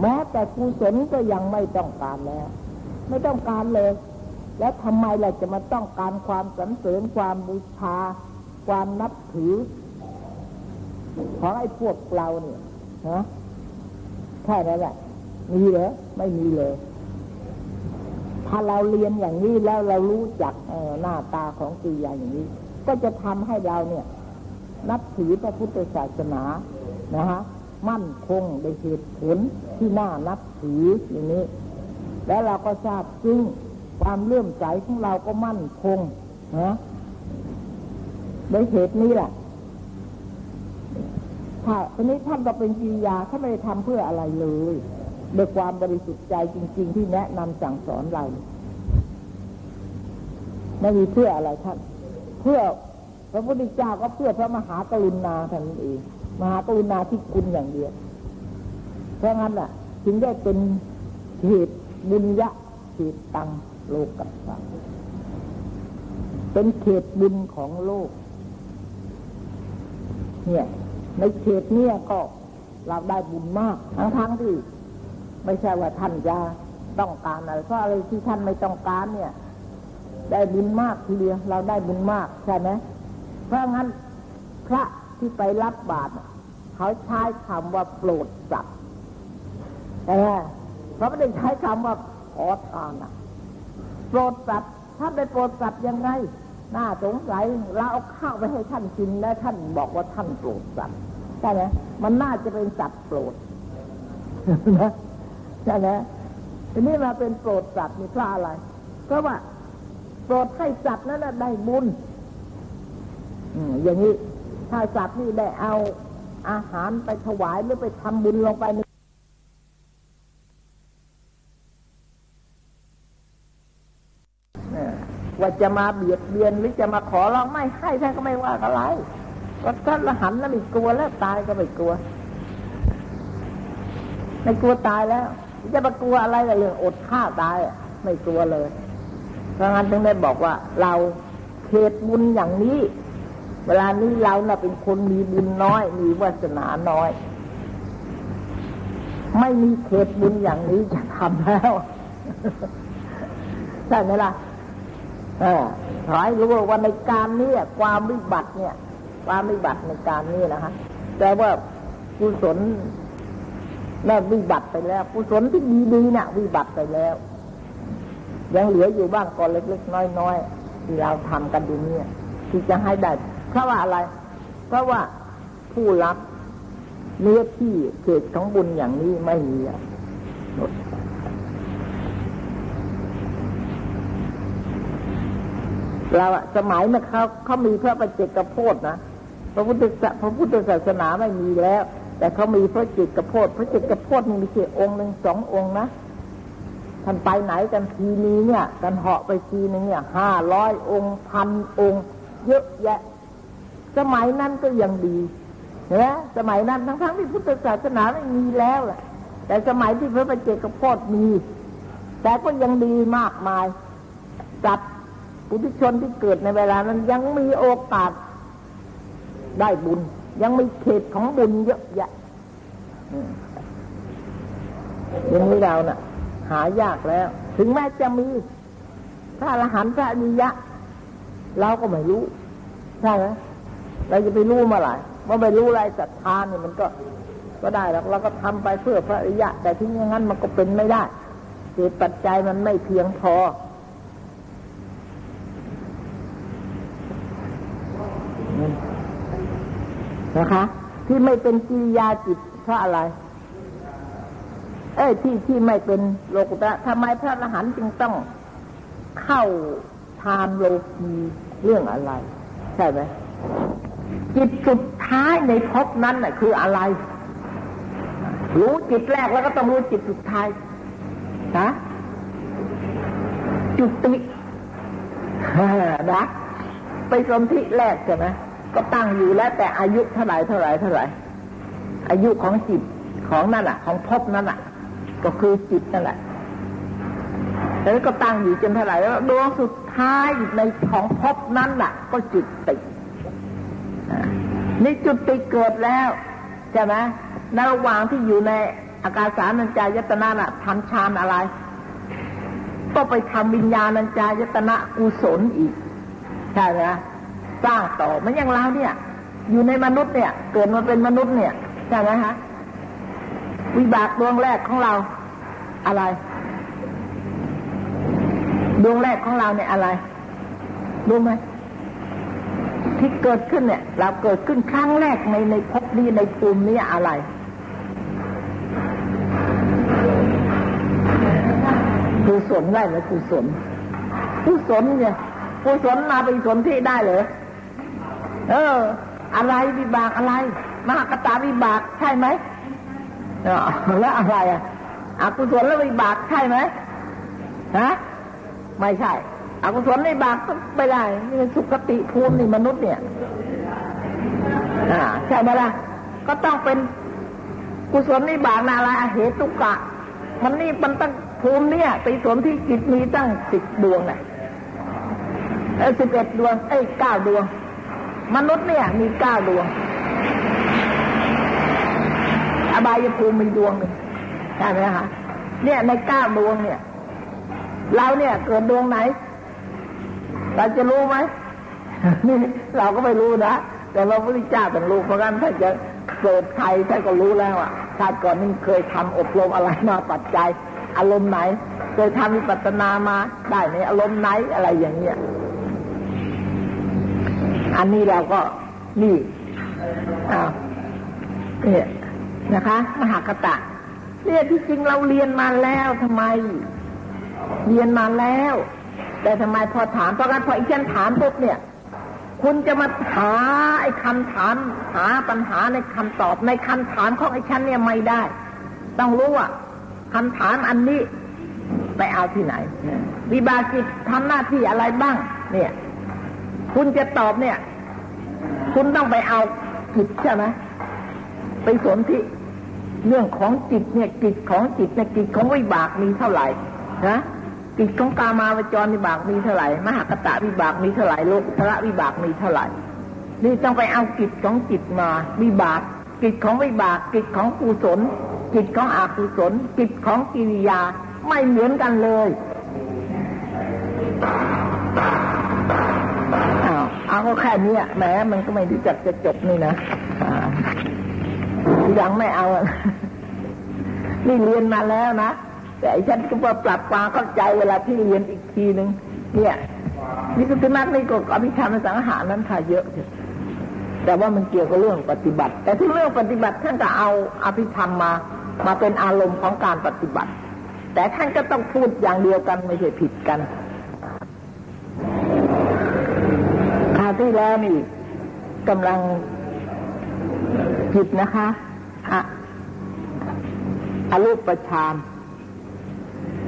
แม้แต่กุศลก็ยังไม่ต้องการแล้ว ไม่ต้องการเลย แล้วทำไมเราจะมาต้องการความสรรเสริญความบูชา ความนับถือของไอ้พวกเราเนี่ยนะแค่นั้นแหละ มีเหรอไม่มีเลย ถ้าเราเรียนอย่างนี้แล้วเรารู้จักหน้าตาของกิริยาอย่างนี้ ก็จะทำให้เราเนี่ย นับถือพระพุทธศาสนานะฮะมั่นคงในเหตุผลที่น่านับถืออย่างนี้ แล้วเราก็ทราบซึ่งความเลื่อมใสของเราก็มั่นคงนะโดยเหตุนี้แหละถ้าทีนี้ท่านก็เป็นกิริยาท่านไม่ได้ทำเพื่ออะไรเลย ด้วยความบริสุทธิ์ใจจริง ๆ ที่แนะนำสั่งสอนเราไม่มีเพื่ออะไรท่าน เพื่อพระพุทธเจ้าก็เพื่อพระมหากรุณาท่านเอง มหากรุณาธิคุณอย่างเดียว เพราะงั้นอะจึงได้เป็นเหตุบุญยะเหตุตังโลกัสสะเป็นเขตบุญของโลก เนี่ย ในเขตเนี่ยก็เราได้บุญมาก ทั้งทั้งที่ ไม่ใช่ว่าท่านจะต้องการอะไรเพราะอะไรที่ท่านไม่ต้องการเนี่ย ได้บุญมากทีเดียวเราได้บุญมากใช่ไหมเพราะงั้นพระที่ไปรับบาตรเขาใช้คำว่าโปรดสัตว์แต่เขาไม่ได้ใช้คำว่าขอทานอะโปรดสัตว์ถ้าไปโปรดสัตว์ยังไงน่าสงสัยเราเอาข้าวไปให้ท่านกินแล้วท่านบอกว่าท่านโปรดสัตว์ใช่ไหมมันน่าจะเป็นสัตว์โปรดนะ ใช่ไหมทีนี้มาเป็นโปรดสัตว์นี่เพราะอะไร เพราะว่าโปรดให้สัตว์นั้นได้บุญอย่างนี้ถ้าสัตว์นี่ได้เอาอาหารไปถวายหรือไปทำบุญลงไปว่าจะมาเบียดเบียนหรือจะมาขอร้องไม่ให้ท่านก็ไม่ว่าอะไรว่าท่านละหันแล้วไม่กลัวแล้วตายก็ไม่กลัว ไม่กลัวตายแล้ว จะมากลัวอะไรกับเรื่องอดข้าวตายไม่กลัวเลยเพราะงั้นถึงได้บอกว่า เราเขตบุญอย่างนี้ เวลานี้เราเน่ะเป็นคนมีบุญน้อย มีวาสนาน้อย ไม่มีเขตบุญอย่างนี้จะทำแล้วใช่ไหมล่ะเออขอให้รู้ว่าในการนี้ความวิบัติเนี่ย ความวิบัติในการนี้นะฮะแต่ว่ากุศล น่วิบัติไปแล้วกุศลที่ดีๆเนี่ยวิบัติไปแล้ว ยังเหลืออยู่บ้างก่อนเล็กๆน้อยๆที่เราทำกันดูเนี่ย ที่จะให้ได้เพราะว่าอะไร เพราะว่าผู้รับเนื้อที่เกิดของบุญอย่างนี้ไม่มีหมดเราอะสมัยเมื่อเขาเขามีพระประเจกโพธนะพระพุทธพระพุทธศาสนาไม่มีแล้ว แต่เขามีพระเจกระโพธพระเจกระโพธมีแค่องค์หนึ่งสององค์นะท่านไปไหนกันทีนี้เนี่ย กันเหาะไปทีนึงเนี่ยห้าร้อยองค์พันองค์ เยอะแยะ สมัยนั้นก็ยังดีเนไหมสมัยนั้นทั้งๆทที่พุทธศาสนาไม่มีแล้วแหละแต่สมัยที่พระประเจกโพธมี แต่ก็ยังดีมากมายจัดปุถุชนที่เกิดในเวลานั้นยังมีโอกาสได้บุญ ยังมีเขตของบุญเยอะแยะอย่างนี้เรานะ่ะ หายากแล้ว ถึงแม้จะมีพระอรหันต์พระอริยะ เราก็ไม่รู้ ใช่ไหมเราจะไปรู้มาหลายว่าไปรู้อะไรศรัทธาเนี่ยมันก็ก็ได้แล้วเราก็ทำไปเพื่อพระอริยะ แต่ที่อย่างนั้นมันก็เป็นไม่ได้เหตุปัจจัยมันไม่เพียงพอ นะคะ ที่ไม่เป็นกิริยาจิตเพราะอะไร เอ้ยที่ที่ไม่เป็นโลกุตระทำไมพระอรหันต์จึงต้องเข้าทานโลกีเรื่องอะไร ใช่ไหมจิตสุดท้ายในภพนั้นน่ะ คืออะไร รู้จิตแรกแล้วก็ต้องรู้จิตสุดท้ายนะจุตินะไปสมที่แรกใช่ไหม ก็ตั้งอยู่แล้วแต่อายุเท่าไหร่เท่าไหร่เท่าไหร่อายุของจิตของนั่นอะ ของภพนั่นอะ ก็คือจิตนั่นแหละแล้วก็ตั้งอยู่จนเท่าไหร่แล้วดวงสุดท้ายในของภพนั้นอะ ก็จุดตินี่จุดติเกิดแล้วใช่ไหมในระหว่างที่อยู่ในอากาสานัญจายตนะน่ะทำฌานอะไร ก็ไปทำวิญญาณัญจายตนะกุศลอีก ใช่ไหม สร้างต่อมันอย่างเราเนี่ย อยู่ในมนุษย์เนี่ย เกิดมาเป็นมนุษย์เนี่ยใช่ไหมฮะวิบากดวงแรกของเรา อะไรดวงแรกของเราเนี่ยอะไรรู้ไหมที่เกิดขึ้นเนี่ย เราเกิดขึ้นครั้งแรกในในภพนี้ในภูมินี้อะไร กุศลได้ไหมกุศลกุศลเนี่ยกุศลมาเป็นกุศลที่ได้เหรอ เออ อะไรวิบากอะไรมหากตาวิบากใช่ไหมแล้วอะไรอะอกุศลแล้ววิบากใช่ไหมฮะไม่ใช่อกุศลวิบากก็ไม่ได้นี่สุขติภูมินี่มนุษย์เนี่ยอ่าใช่ไหมล่ะก็ต้องเป็นกุศลนิบาตนาลาเหตุกะ มันนี่มันตั้งภูมิเนี่ยไปสมที่จิตมีตั้งสิบดวงเนี่ยเออสิบเอ็ดดวง เอ้ยเก้าดวง มนุษย์เนี่ยมีเก้าดวง อบายภูมิมีดวงหนึ่งใช่ไหมคะเนี่ยในเก้าดวงเนี่ย เราเนี่ยเกิดดวงไหน เราจะรู้ไหมนี่เราก็ไม่รู้นะแต่เราพระเจ้าเป็นรู้เพราะงั้นถ้าจะเกิดใครท่านก็รู้แล้วอะชาติก่อนนี่เคยทำอบรมอะไรมาปัจจัย อารมณ์ไหน เคยทำวิปัสสนามาได้ในอารมณ์ไหนอะไรอย่างเงี้ย อันนี้เราก็นี่อ้าวเนี่ยนะคะ มหากตะเนี่ยที่จริงเราเรียนมาแล้วทำไม เรียนมาแล้ว แต่ทำไมพอถามเพราะงั้นพออีกฉันถามปุ๊บเนี่ย คุณจะมาหาไอ้คำถาม หาปัญหาในคำตอบในคำถามของไอ้ฉันเนี่ยไม่ได้ ต้องรู้ว่าคำถามอันนี้ไปเอาที่ไหน วิบากิจทำหน้าที่อะไรบ้าง เนี่ย คุณจะตอบเนี่ย คุณต้องไปเอาจิตใช่ไหมไปสนที่เรื่องของจิตเนี่ยจิตของจิตเนี่ยจิตของวิบากมีเท่าไหร่นะจิตของกามาวจรวิบากมีเท่าไหร่มหากตะวิบากมีเท่าไหร่โลกุตระวิบากมีเท่าไหร่ นี่ต้องไปเอาจิตของจิตมาวิบากจิตของวิบากจิตของกุศลจิตของอกุศลจิตของกิริยาไม่เหมือนกันเลย เอาก็แค่นี้แหมมันก็ไม่รู้จักจะจบนี่นะยังไม่เอานี่เรียนมาแล้วนะแต่ฉันก็มาปรับความเข้าใจเวลาที่เรียนอีกทีหนึ่งเนี่ยวิสุทธิมรรคนี่ก็อภิธรรมสังหารนั้นค่ะเยอะแต่ว่ามันเกี่ยวกับเรื่องปฏิบัติ แต่ที่เรื่องปฏิบัติท่านก็เอาอภิธรรมมามาเป็นอารมณ์ของการปฏิบัติ แต่ท่านก็ต้องพูดอย่างเดียวกันไม่ใช่ผิดกันคราว ที่แล้วนี่กำลังผิดนะคะอะอรูปฌาน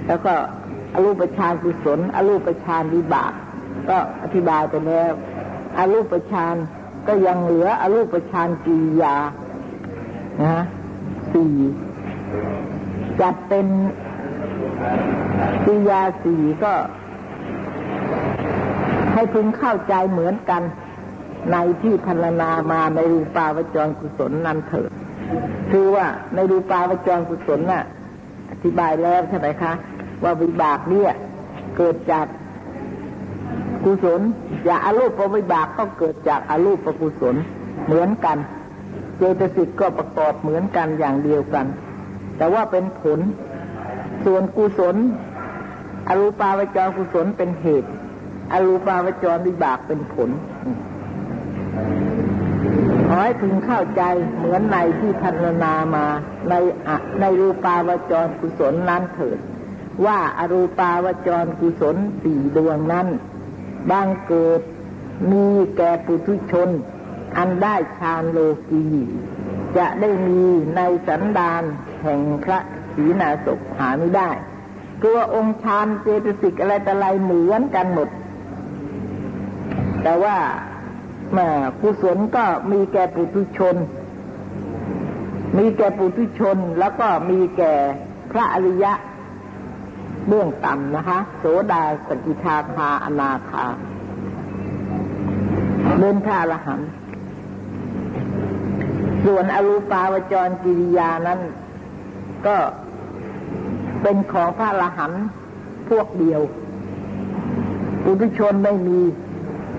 แล้วก็อรูปฌานกุศลอรูปฌานวิบาก ก็อธิบายไปแล้วอรูปฌานก็ยังเหลืออรูปฌานกิยานะสี่จัดเป็นกิยาสี่ก็ ให้พึงเข้าใจเหมือนกัน ในที่พันนามาในรูปาวจรกุศลนั้นเถิดคือว่าในรูปาวจรกุศลน่ะ อธิบายแล้วใช่ไหมคะ ว่าวิบากเนี่ยเกิดจากกุศลอย่าอารูปวิบากก็เกิดจากอารูปกุศลเหมือนกันเจตสิกก็ประกอบเหมือนกันอย่างเดียวกัน แต่ว่าเป็นผล ส่วนกุศลอรูปาวจรกุศลเป็นเหตุ อรูปาวจรวิบากเป็นผลขอให้พึงเข้าใจเหมือนในที่พันนามาในอะในรูปาวจรกุศลนั้นเถิด ว่าอรูปาวจรกุศลสี่ดวงนั้นบางเกิดมีแก่ปุถุชน อันได้ฌานโลกีจะได้มีในสันดานแห่งพระศีนาศกหาไม่ได้ ตัวองค์ฌานเจตสิกอะไรแต่อะไรเหมือนกันหมด แต่ว่ามากุศลก็มีแก่ปุถุชน มีแก่ปุถุชนแล้วก็มีแก่พระอริยะเบื้องต่ำนะคะ โสดาสกิทาคาอนาคาเดินพระอรหันส่วนอรูปาวจรกิริยานั้น ก็เป็นของพระอรหันพวกเดียวปุถุชนไม่มี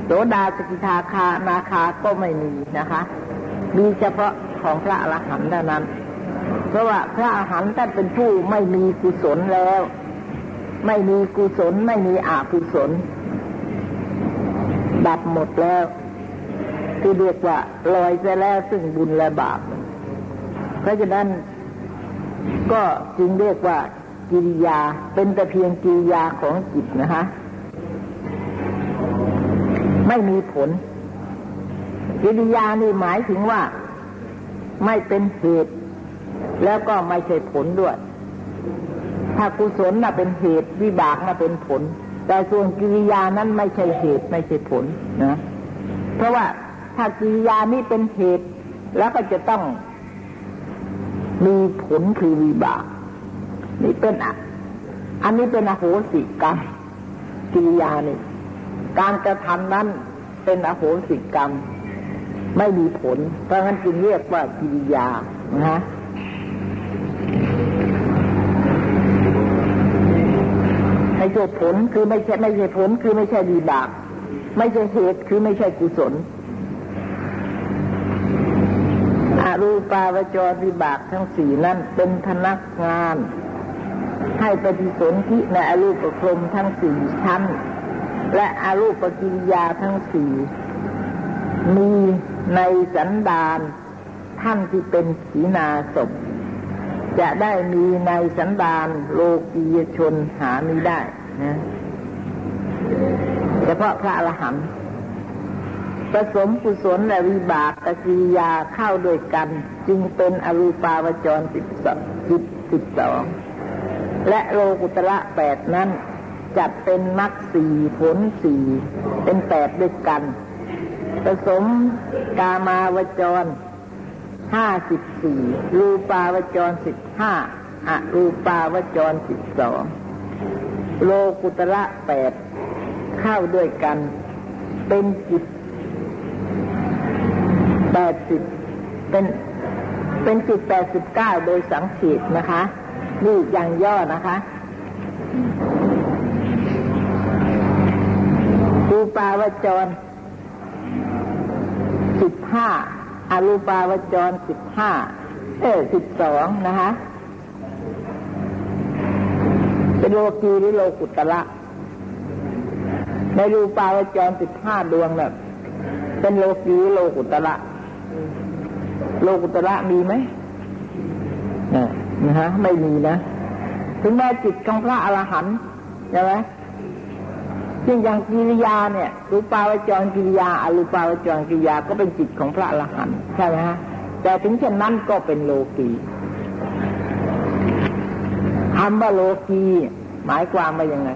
โสดาสกิทาคานาคาก็ไม่มีนะคะ มีเฉพาะของพระอรหันต์เท่านั้น เพราะว่าพระอรหันต์ท่านเป็นผู้ไม่มีกุศลแล้ว ไม่มีกุศลไม่มีอากุศล ดับหมดแล้ว ที่เรียกว่าลอยไปแล้วซึ่งบุญและบาป เพราะฉะนั้นก็จึงเรียกว่ากิริยาเป็นแต่เพียงกิริยาของจิตนะคะ ไม่มีผล กิริยานี่หมายถึงว่า ไม่เป็นเหตุ แล้วก็ไม่ใช่ผลด้วย ถ้ากุศลน่ะเป็นเหตุวิบากน่ะเป็นผล แต่ส่วนกิริยานั้นไม่ใช่เหตุไม่ใช่ผลนะ เพราะว่าถ้ากิริยานี้เป็นเหตุ แล้วก็จะต้องมีผลคือวิบาก นี่เป็นอะ อันนี้เป็นอโหสิกรรมกิริยานี่ การกระทำนั้นเป็นอโหสิกรรม ไม่มีผล เพราะงั้นจึงเรียกว่ากิริยานะฮะไม่ใช่ผลคือไม่ใช่ไม่ใช่ผลคือไม่ใช่ดีบาก ไม่ใช่เหตุคือไม่ใช่กุศลอรูปาวจรวิบากทั้งสี่นั้นเป็นพนักงาน ให้ปฏิสนธิในอรูปพรมทั้งสี่ชั้น และอรูปกิริยาทั้งสี่มีในสันดานท่านที่เป็นขีนาศพ จะได้มีในสันดานโลกียชนหาไม่ได้นะเฉพาะพระอรหันต์ผสมกุศลและวิบากกกิริยาเข้าด้วยกัน จึงเป็นอรูปาวจรสิบสองสิบสองและโลกุตระแปดนั้น จัดเป็นมักสี่ผลสี่เป็นแปดด้วยกัน ผสมกามาวจรห้าสิบสี่รูปาวจรสิบห้าอรูปาวจรสิบสองโลกุตระแปดเข้าด้วยกัน เป็นจิตแปดสิบเป็นเป็นจิตแปดสิบเก้าโดยสังเขตนะคะ นี่อย่างย่อนะคะ รูปาวจรสิบห้าอรูปาวจรสิบห้าเออสิบสองนะคะเป็นโลกีหรือโลกุตระในรูปาวจรสิบห้าดวงเนี่ยเป็นโลกีโลกุตระโลกุตระมีไหมนะฮะไม่มีนะ ถึงแม้จิตของพระอรหันต์ใช่ไหม เช่นอย่างกิริยาเนี่ยรูปาวจรกิริยาอรูปาวจรกิริยาก็เป็นจิตของพระอรหันต์ใช่ไหมฮะแต่ถึงเช่นนั้นก็เป็นโลกีคำว่าโลกีหมายความว่ายังไง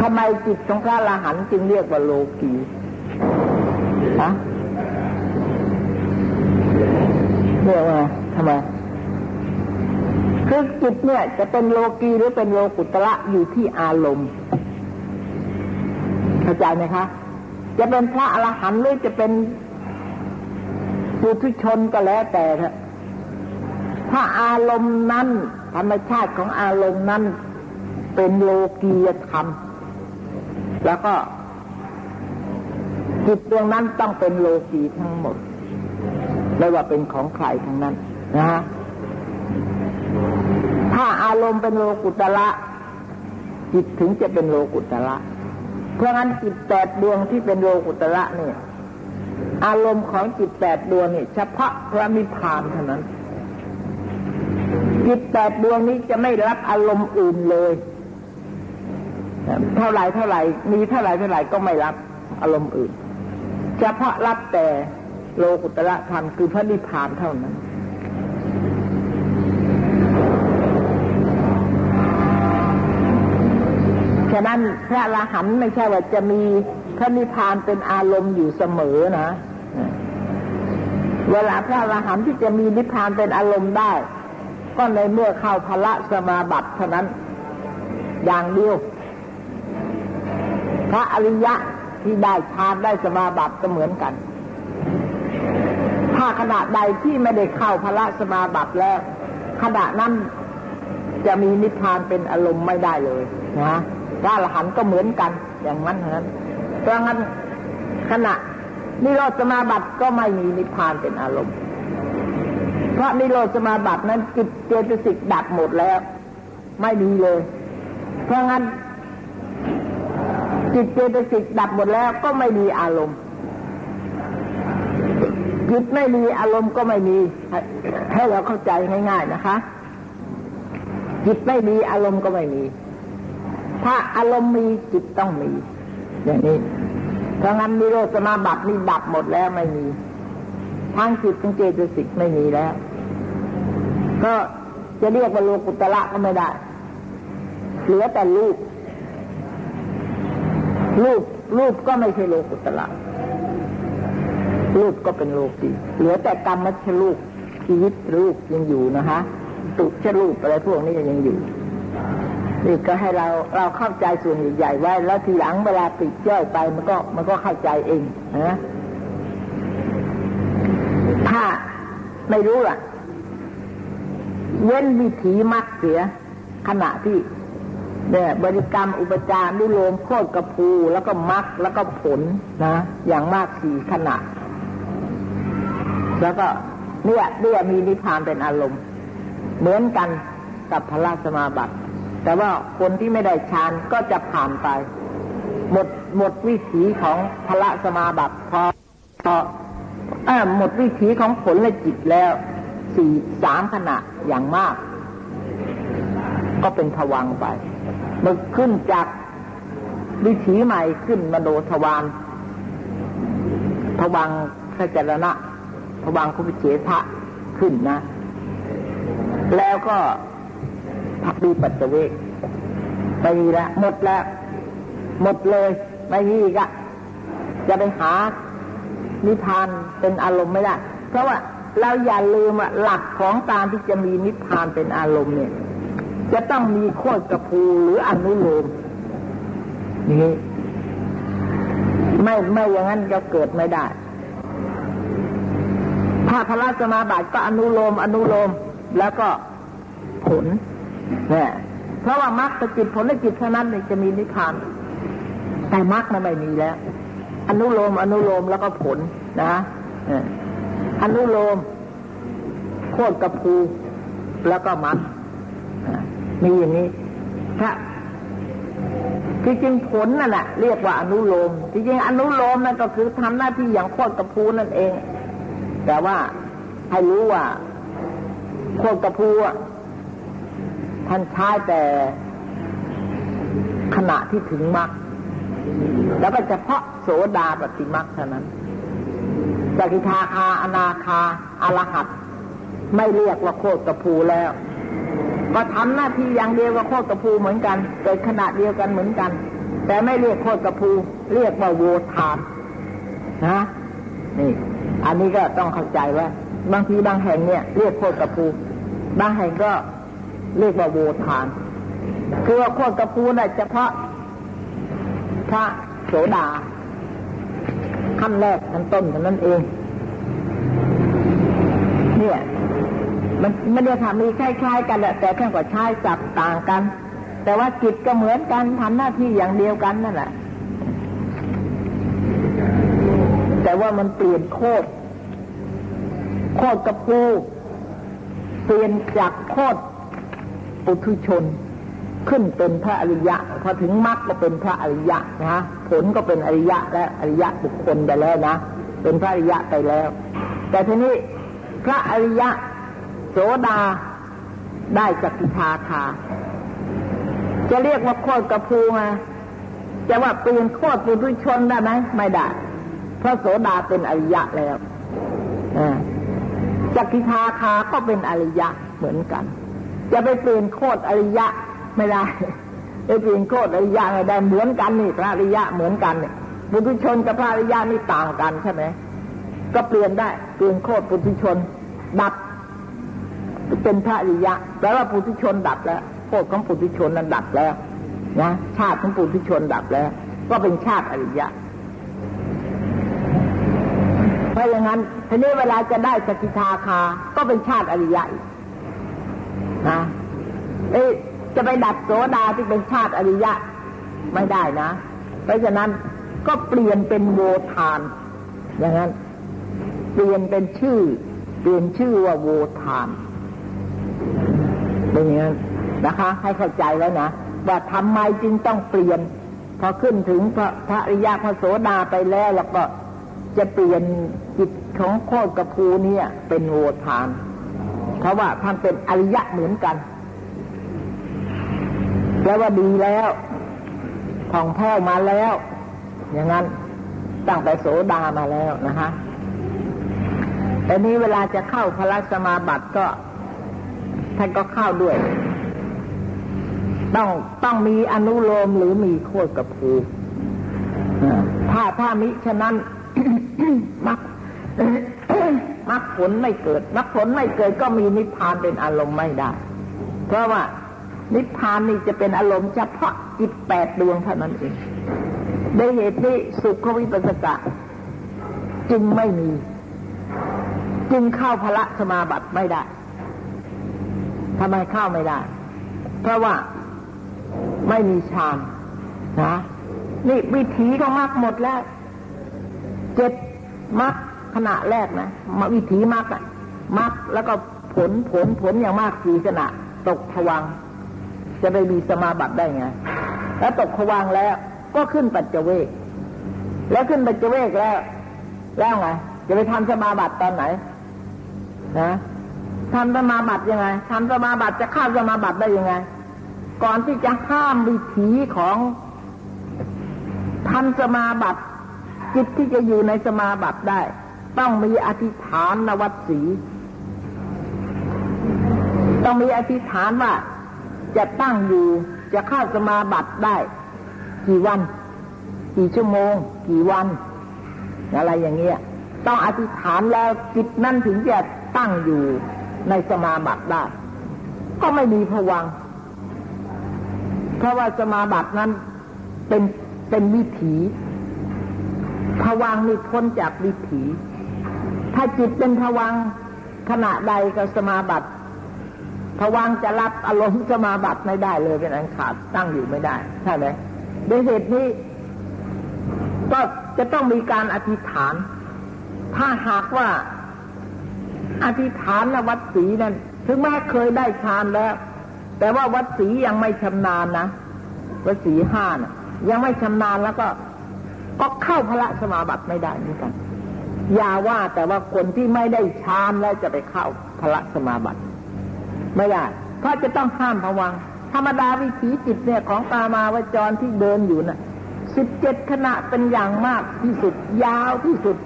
ทำไมจิตของพระอรหันต์จึงเรียกว่าโลกีฮะเรียกว่าทำไม คือจิตเนี่ยจะเป็นโลกีหรือเป็นโลกุตระอยู่ที่อารมณ์เข้าใจไหมคะ จะเป็นพระอรหันต์หรือจะเป็นปุถุชนก็แล้วแต่ถ้าอารมณ์นั้นธรรมชาติของอารมณ์นั้นเป็นโลกียธรรม แล้วก็จิตดวงนั้นต้องเป็นโลกีทั้งหมด ไม่ว่าเป็นของใครทั้งนั้นนะฮะ ถ้าอารมณ์เป็นโลกุตละ จิตถึงจะเป็นโลกุตละ เพราะงั้นจิตแปดดวงที่เป็นโลกุตละเนี่ย อารมณ์ของจิตแปดดวงนี่เฉพาะพระนิพพานเท่านั้น จิตแปดดวงนี้จะไม่รับอารมณ์อื่นเลย เท่าไรเท่าไรมีเท่าไรเท่าไรก็ไม่รับอารมณ์อื่นเฉพาะรับแต่โลกุตระธรรมคือพระนิพพานเท่านั้น ฉะนั้นพระละหันไม่ใช่ว่าจะมีพระนิพพานเป็นอารมณ์อยู่เสมอนะ เวลาพระละหันที่จะมีนิพพานเป็นอารมณ์ได้ ก็ในเมื่อเข้าพละสมาบัติเท่านั้น อย่างเดียว พระอริยะที่ได้ฌานได้สมาบัติก็เหมือนกัน ถ้าขณะใดที่ไม่ได้เข้าพระสมาบัติแล้วขณะนั้นจะมีนิพพานเป็นอารมณ์ไม่ได้เลยนะ พระอรหันต์ก็เหมือนกัน อย่างนั้นนั้นเพราะงั้นขณะนิโรธสมาบัติก็ไม่มีนิพพานเป็นอารมณ์ เพราะนิโรธสมาบัตินั้นจิตเจตสิกดับหมดแล้ว ไม่มีเลย เพราะงั้น จิตเจตสิกดับหมดแล้วก็ไม่มีอารมณ์จิตไม่มีอารมณ์ก็ไม่มี ให้เราเข้าใจง่าย ๆนะคะ จิตไม่มีอารมณ์ก็ไม่มี ถ้าอารมณ์มีจิตต้องมี อย่างนี้เพราะงั้นนิโรธสมาบัตินี่ดับหมดแล้วไม่มีทางจิตทางเจตสิกไม่มีแล้ว ก็จะเรียกว่าโลกุตระก็ไม่ได้ เหลือแต่รูป รูปรูปก็ไม่ใช่โลกุตละรูปก็เป็นโลกีเหลือแต่กรรมมัชลูกชีวิตรูปยังอยู่นะคะตุชรูปอะไรพวกนี้ยังอยู่ นี่ก็ให้เราเราเข้าใจส่วนใหญ่ๆไว้ แล้วทีหลังเวลาปิดย่อยไปมันก็มันก็เข้าใจเองนะถ้าไม่รู้ล่ะ เว้นวิถีมักเสีย ขณะที่เนี่ยบริกรรมอุปจารนุโลมโคตรกระพูแล้วก็มักแล้วก็ผลนะ อย่างมากสี่ขณะ แล้วก็เนี่ยเรียมีนิพพานเป็นอารมณ์ เหมือนกันกับพระราสมาบัติ แต่ว่าคนที่ไม่ได้ฌานก็จะผ่านไป หมดหมดวิถีของพระสมาบัติพอพออหมดวิถีของผลและจิตแล้วสี่สามขณะอย่างมาก ก็เป็นทวังไปมันขึ้นจากวิถีใหม่ขึ้นมโนทวารทวังขจรณะทวังคุปิเฉทะขึ้นนะ แล้วก็ พักดีปัจเจเวกไม่มีแล้วหมดแล้ว หมดเลย ไม่มีอีกอะจะไปหานิพพานเป็นอารมณ์ไม่ได้ เพราะว่าเราอย่าลืมว่าหลักของการที่จะมีนิพพานเป็นอารมณ์เนี่ย จะต้องมีโคตรกระพูหรืออนุโลมนี่ไม่ไม่อย่างนั้นจะเกิดไม่ได้ ถ้าพระราชมาบัติก็อนุโลม อนุโลม แล้วก็ผล เนี่ยเพราะว่ามรรคจิตผลและจิตเท่านั้นจะมีนิพพาน แต่มรรคนั้นไม่มีแล้ว อนุโลม อนุโลมแล้วก็ผลนะอนุโลมโคตรกระพูแล้วก็มรรคมีอย่างนี้ถ้าที่จริงผลนั่นแหละเรียกว่าอนุโลมที่จริงอนุโลมนั่นก็คือทำหน้าที่อย่างโคตรกระพูนั่นเอง แต่ว่าให้รู้ว่าโคตรกระพู ท่านใช้แต่ขณะที่ถึงมรรคแล้วก็เฉพาะโสดาปฏิมรรคเท่านั้นสกิทาคาอนาคาอรหัตไม่เรียกว่าโคตรกระพูแล้วก็ทำหน้าที่อย่างเดียวกับโคตรกระพูเหมือนกันเกิดขณะเดียวกันเหมือนกัน แต่ไม่เรียกโคตรกระพูเรียกว่าโวทานนะนี่ อันนี้ก็ต้องเข้าใจว่า บางทีบางแห่งเนี่ย เรียกโคตรกระพูบางแห่งก็ เรียกว่าโวทาน คือว่าโคตรกระพูน่ะเฉพาะพระโสดาขั้นแรกขั้นต้นเท่านั้นเอง เนี่ย มันไม่ได้ทำมีคล้าย ๆ กันแหละแต่แค่กว่าใช้จับต่างกัน แต่ว่าจิตก็เหมือนกันทำหน้าที่อย่างเดียวกันนั่นแหละแต่ว่ามันเปลี่ยนโคตรโคตรกับปูเปลี่ยนจากโคตร ปุถุชน ขึ้นเป็นพระอริยะพอถึงมรรคก็เป็นพระอริยะนะผลก็เป็นอริยะและอริยะบุคคลไปแล้วนะเป็นพระอริยะไปแล้ว แต่ทีนี้พระอริยะโสดาได้จักิทาคาจะเรียกว่าโคตรกระพูมาจะว่าเปลี่ยนโคตรปุถุชนได้ไหมไม่ได้เพราะโสดาเป็นอริยะแล้วจักิทาคาก็เป็นอริยะเหมือนกัน จะไปเปลี่ยนโคตรอริยะไม่ได้ไปเปลี่ยนโคตรอริยะไม่ได้เหมือนกันนี่พระอริยะเหมือนกันนี่ปุถุชนกับพระอริยะนี่ต่างกันใช่ไหมก็เปลี่ยนได้เปลี่ยนโคตรปุถุชน ดับ เป็นพระอริยะแปลว่าปุถุชนดับแล้วโคตรของปุถุชนนั้นดับแล้วนะชาติของปุถุชนดับแล้ว ก็เป็นชาติอริยะเพราะอย่างนั้นทีนี้เวลาจะได้สกิทาคา ก็เป็นชาติอริยะ นะเอ๊จะไปดับโสดาที่เป็นชาติอริยะ ไม่ได้นะ เพราะฉะนั้นก็เปลี่ยนเป็นโวทาน อย่างนั้น เปลี่ยนเป็นชื่อ เปลี่ยนชื่อว่าโวทานเป็นอย่างนั้นนะคะ ให้เข้าใจแล้วนะว่าทำไมจึงต้องเปลี่ยน พอขึ้นถึงพระพระอริยะพระโสดาไปแล้วแล้วก็จะเปลี่ยนจิตของโคตรกระพูเนี่ย เป็นโวทาน เพราะว่าท่านเป็นอริยะเหมือนกันแปลว่าดีแล้วท่องแท้มาแล้ว อย่างนั้นตั้งแต่โสดามาแล้วนะคะแต่นี้เวลาจะเข้าพระสมาบัติก็ท่านก็เข้าด้วย ต้องต้องมีอนุโลมหรือมีโคตรกับภูถ้าถ้ามิฉะนั้นมัก มรรคผลไม่เกิดมรรคผลไม่เกิดก็มีนิพพานเป็นอารมณ์ไม่ได้ เพราะว่านิพพานนี่จะเป็นอารมณ์เฉพาะจิตแปดดวงเท่านั้นเองด้เหตุที่สุขวิปัสสกะจึงไม่มี จึงเข้าพระสมาบัติไม่ได้ทำไมเข้าไม่ได้ เพราะว่าไม่มีฌานนะนี่วิถีของมรรคหมดแล้วเจ็ดมรรค ขณะแรกนะมาวิถีมรรคอะมรรคแล้วก็ผลผลผลอย่างมากสี่ขณะ ตกทวัง จะไปมีสมาบัติได้ไง แล้วตกทวังแล้วก็ขึ้นปัจเจเวกแล้วขึ้นปัจเจเวกแล้ว แล้วไงจะไปทำสมาบัติตอนไหน นะทำสมาบัติยังไงทำสมาบัติจะเข้าสมาบัติได้ยังไง ก่อนที่จะห้ามวิถีของทำสมาบัติจิตที่จะอยู่ในสมาบัติได้ ต้องมีอธิษฐานนวัตสี ต้องมีอธิษฐานว่า จะตั้งอยู่จะเข้าสมาบัติได้ กี่วัน กี่ชั่วโมง กี่วัน อะไรอย่างเงี้ย ต้องอธิษฐานแล้วจิตนั่นถึงจะตั้งอยู่ในสมาบัติได้ ก็ไม่มีผวัง เพราะว่าสมาบัตินั้นเป็นเป็นวิถีผวังนี่พ้นจากวิถี ถ้าจิตเป็นผวังขณะใดก็สมาบัติผวังจะรับอารมณ์สมาบัติไม่ได้เลยเป็นอันขาดตั้งอยู่ไม่ได้ใช่ไหมด้วยเหตุนี้ ก็จะต้องมีการอธิษฐาน ถ้าหากว่าอธิษฐานและวัดสีนั้น ถึงแม้เคยได้ฌานแล้ว แต่ว่าวัดสียังไม่ชำนาญนะวัดสีห้านะยังไม่ชำนาญแล้วก็ก็เข้าพระสมาบัติไม่ได้เหมือนกัน อย่าว่าแต่ว่าคนที่ไม่ได้ฌานแล้วจะไปเข้าพระสมาบัติ ไม่ได้เพราะจะต้องห้ามผวัง ธรรมดาวิถีจิตเนี่ยของตามาวจรที่เดินอยู่น่ะสิบเจ็ดขณะเป็นอย่างมากที่สุด ยาวที่สุด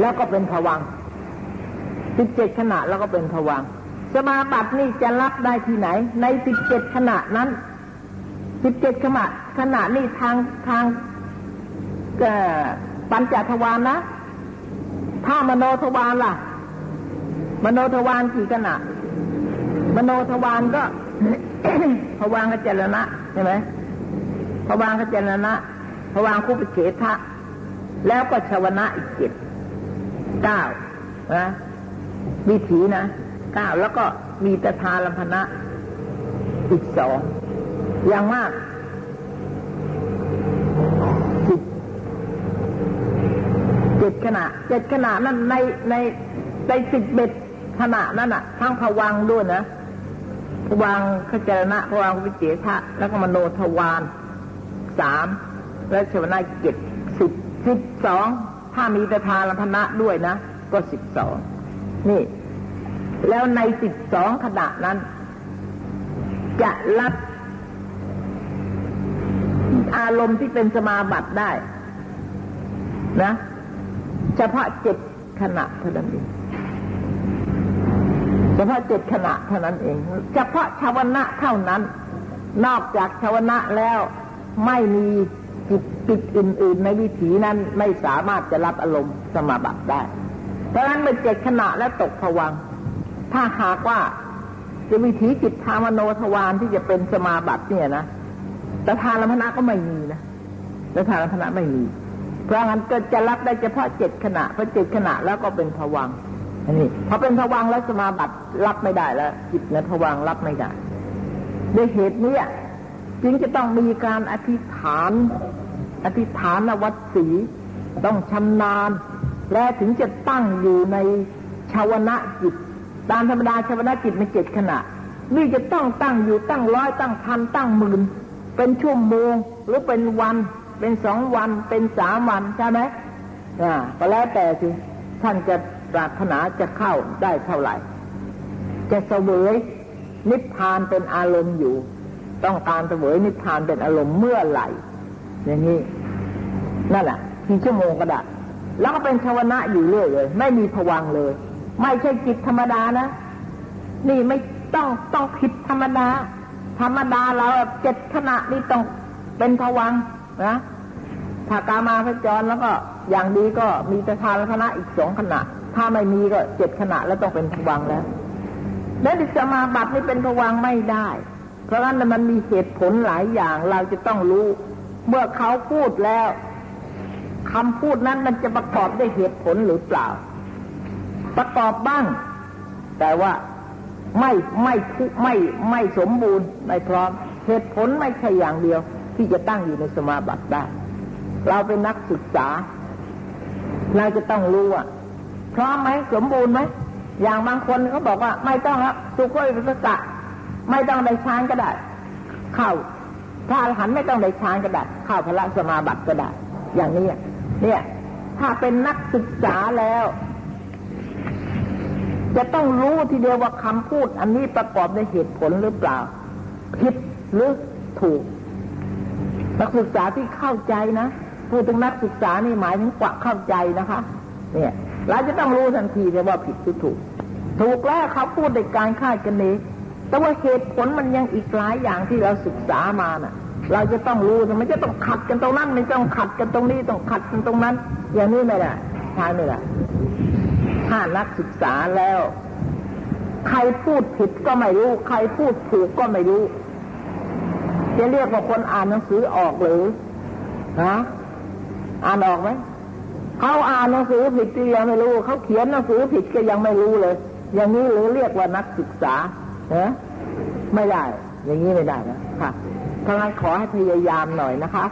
แล้วก็เป็นผวังสิบเจ็ดขณะแล้วก็เป็นผวังสมาบัตินี่จะรับได้ที่ไหน ในสิบเจ็ดขณะนั้นสิบเจ็ดขณะขณะนี่ทางทาง ปัญจทวารนะ ถ้ามโนทวารล่ะ มโนทวารกี่ขณะ มโนทวารก็ผวังกเจรณะใช่ไหมผวังกเจรณะผวังคุปเฉทะ แล้วก็ชวนะอีกเจ็ดเก้านะวิถีนะเก้าแล้วก็มีตถาลัมพนะอีกสองอย่างมากสิบเจ็ดขณะเจ็ดขณะนั้นในในในสิบเบ็ดขณะนั้นอะทั้งผวังด้วยนะผวังขจรณะผวังวิเจทะแล้วก็มโนทวารสามและชวนาเจ็ดสิบสิบสองถ้ามีตถาลัพนะด้วยนะ ก็สิบสองนี่ แล้วในสิบสองขณะนั้น จะรับอารมณ์ที่เป็นสมาบัติได้ นะ เฉพาะเจ็ดขณะเท่านั้นเองเฉพาะเจ็ดขณะเท่านั้นเอง เฉพาะชาวนะเท่านั้น นอกจากชาวนะแล้วไม่มีจิตติดอื่น ๆ ในวิถีนั้นไม่สามารถจะรับอารมณ์สมาบัติได้ดังนั้นเมื่อเจ็ดขณะแล้วตกผวัง ถ้าหากว่าจะวิถีจิตทามโนทวารที่จะเป็นสมาบัติเนี่ยนะแต่ทานลพนะก็ไม่มีนะแต่ทานลพนะไม่มี เพราะงั้นก็จะรับได้เฉพาะเจ็ดขณะพอเจ็ดขณะแล้วก็เป็นผวังอันนี้พอเป็นผวังแล้วสมาบัติรับไม่ได้แล้วจิตในผวังรับไม่ได้ด้วยเหตุนี้จึงจะต้องมีการอธิษฐาน อธิษฐานวัดสีต้องชำนาญ และถึงจะตั้งอยู่ในชาวนะจิต ตามธรรมดาชาวนะจิตมันเจ็ดขณะ นี่จะต้องตั้งอยู่ตั้งร้อยตั้งพันตั้งหมื่นเป็นชั่วโมงหรือเป็นวัน เป็นสองวันเป็นสามวันใช่ไหมอ่าก็แล้วแต่สิท่านจะปรารถนาจะเข้าได้เท่าไหร่ จะเสวยนิพพานเป็นอารมณ์อยู่ ต้องการเสวยนิพพานเป็นอารมณ์เมื่อไหร่ อย่างนี้นั่นแหละกี่ชั่วโมงก็ได้แล้วก็เป็นชาวนะอยู่เรื่อยเลย ไม่มีผวังเลย ไม่ใช่จิตธรรมดานะ นี่ไม่ต้องต้องผิดธรรมดา ธรรมดาเราเจ็ดขณะนี่ต้องเป็นผวัง นะถ้ากามาพจรแล้วก็อย่างดีก็มีตทานคณะอีกสองขณะ ถ้าไม่มีก็เจ็ดขณะแล้วต้องเป็นผวังแล้วและดิสมาบัตินี่เป็นผวังไม่ได้ เพราะฉะนั้นมันมีเหตุผลหลายอย่างเราจะต้องรู้ เมื่อเขาพูดแล้วคำพูดนั้นมันจะประกอบด้วยเหตุผลหรือเปล่า ประกอบบ้าง แต่ว่าไม่ไม่ไม่ไม่สมบูรณ์ไม่พร้อมเหตุผลไม่ใช่อย่างเดียว ที่จะตั้งอยู่ในสมาบัติได้ เราเป็นนักศึกษา เราจะต้องรู้ว่าพร้อมไหมสมบูรณ์ไหมอย่างบางคนเขาบอกว่า ไม่ต้องครับสุขวิปัสสะไม่ต้องได้ฌานก็ได้ เข้าพระอรหันต์ไม่ต้องได้ฌานก็ได้เข้าพระสมาบัติก็ได้ อย่างนี้เนี่ย ถ้าเป็นนักศึกษาแล้ว จะต้องรู้ทีเดียวว่าคำพูด อันนี้ประกอบด้วยเหตุผลหรือเปล่าผิดหรือถูก นักศึกษาที่เข้าใจนะพูดถึงนักศึกษานี่หมายถึงกว่าเข้าใจนะคะ เนี่ย เราจะต้องรู้ทันทีเลยว่าผิดหรือถูก ถูกแล้วเขาพูดในการค่ายกันเองแต่ว่าเหตุผลมันยังอีกหลายอย่างที่เราศึกษามาน่ะ เราจะต้องรู้แต่มันจะต้องขัดกันตรงนั้นไม่ต้องขัดกันตรงนี้ต้องขัดกันตรงนั้น อย่างนี้ไม่ได้ใช่ไม่ได้ถ้านักศึกษาแล้ว ใครพูดผิดก็ไม่รู้ ใครพูดถูกก็ไม่รู้ จะเรียกว่าคนอ่านหนังสือออกหรือฮะอ่านออกไหมเขาอ่านหนังสือผิดก็ยังไม่รู้เขาเขียนหนังสือผิดก็ยังไม่รู้เลย อย่างนี้หรือเรียกว่านักศึกษาเนะไม่ได้ อย่างนี้ไม่ได้นะค่ะทางนั้นขอให้พยายามหน่อยนะคะ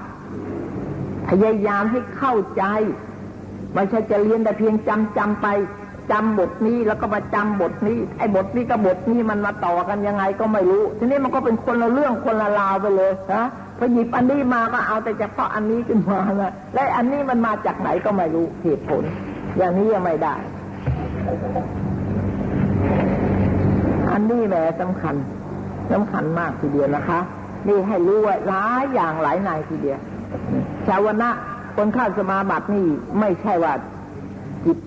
พยายามให้เข้าใจไม่ใช่จะเรียนแต่เพียงจำจำไป จำบทนี้แล้วก็มาจำบทนี้ ไอ้บทนี้กับบทนี้มันมาต่อกันยังไงก็ไม่รู้ ทีนี้มันก็เป็นคนละเรื่องคนละราวไปเลยนะพอหยิบอันนี้มาก็เอาแต่เฉพาะอันนี้ขึ้นมาละและอันนี้มันมาจากไหนก็ไม่รู้เหตุผล อย่างนี้ยังไม่ได้ อันนี้แหมสำคัญสำคัญมากทีเดียวนะคะ นี่ให้รู้ว่าหลายอย่างหลายนายทีเดียวชาวนะคนข้าสมาบัตินี่ไม่ใช่ว่าจิต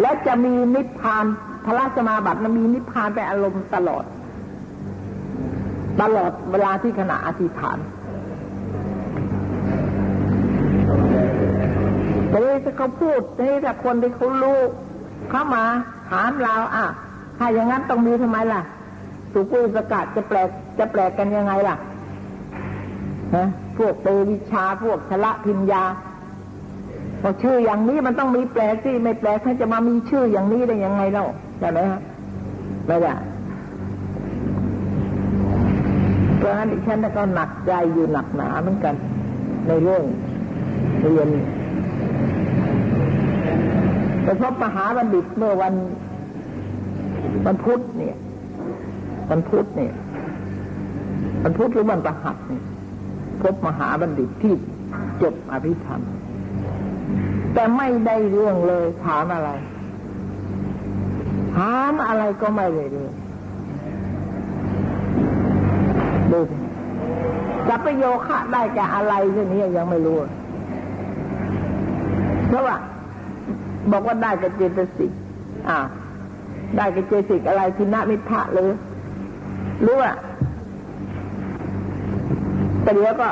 และจะมีนิพพานพระสมาบัติมันมีนิพพานเป็นอารมณ์ตลอด ตลอดเวลาที่ขณะอธิษฐานแต่ถ้เขาพูดนี่ถ้าคนที่เขารู้เข้ามาถามเราอะ ถ้าอย่างนั้นต้องมีทำไมล่ะสุกุสกัดจะแปลกจะแปลกกันยังไงล่ะฮะพวกเตวิชาพวกชละพิญญา พอชื่ออย่างนี้มันต้องมีแปลสิไม่แปลถ้านจะมามีชื่ออย่างนี้ได้ยังไงเล่าใช่ไหมฮะไม่ได้เพราะฉะนั้นฉันก็หนักใจอยู่หนักหนาเหมือนกัน ในเรื่องเรียนไปพบมหาบัณฑิตเมื่อวันวันพุธเนี่ยวันพุธเนี่ยวันพุธหรือวันประหัสเนี่ยพบมหาบัณฑิตที่จบอภิธรรม แต่ไม่ได้เรื่องเลย ถามอะไร ถามอะไรก็ไม่ได้เรื่องดูจะประโยคะได้แก่อะไรเรื่องนี้ยังไม่รู้เพราะว่าบอกว่าได้กับเจตสิกอ่าได้กับเจตสิกอะไรทินะมิทะเลยรู้ว่าแต่เดี๋ยวก็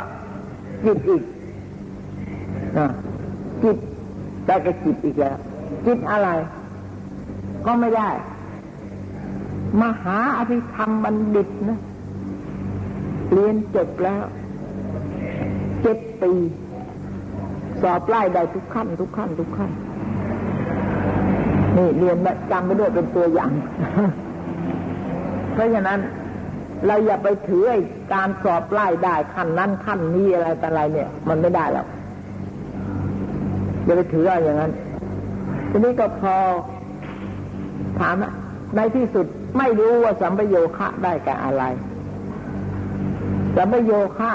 จิตอีกจิต ได้กับจิตอีกแล้วจิตอะไร ก็ไม่ได้ มหาอภิธรรมบัณฑิตนะเรียนจบแล้วเจ็ดปี สอบไล่ได้ทุกขั้นทุกขั้นทุกขั้นนี่เรียนจำไปด้วยเป็นตัวอย่าง เพราะฉะนั้นเราอย่าไปถือการสอบไล่ได้ขั้นนั้นขั้นนี้อะไรแต่อะไรเนี่ย มันไม่ได้แล้ว อย่าไปถืออะไรอย่างนั้น ทีนี้ก็พอถามอะในที่สุดไม่รู้ว่าสัมปโยคะได้กับอะไร สัมปโยคะ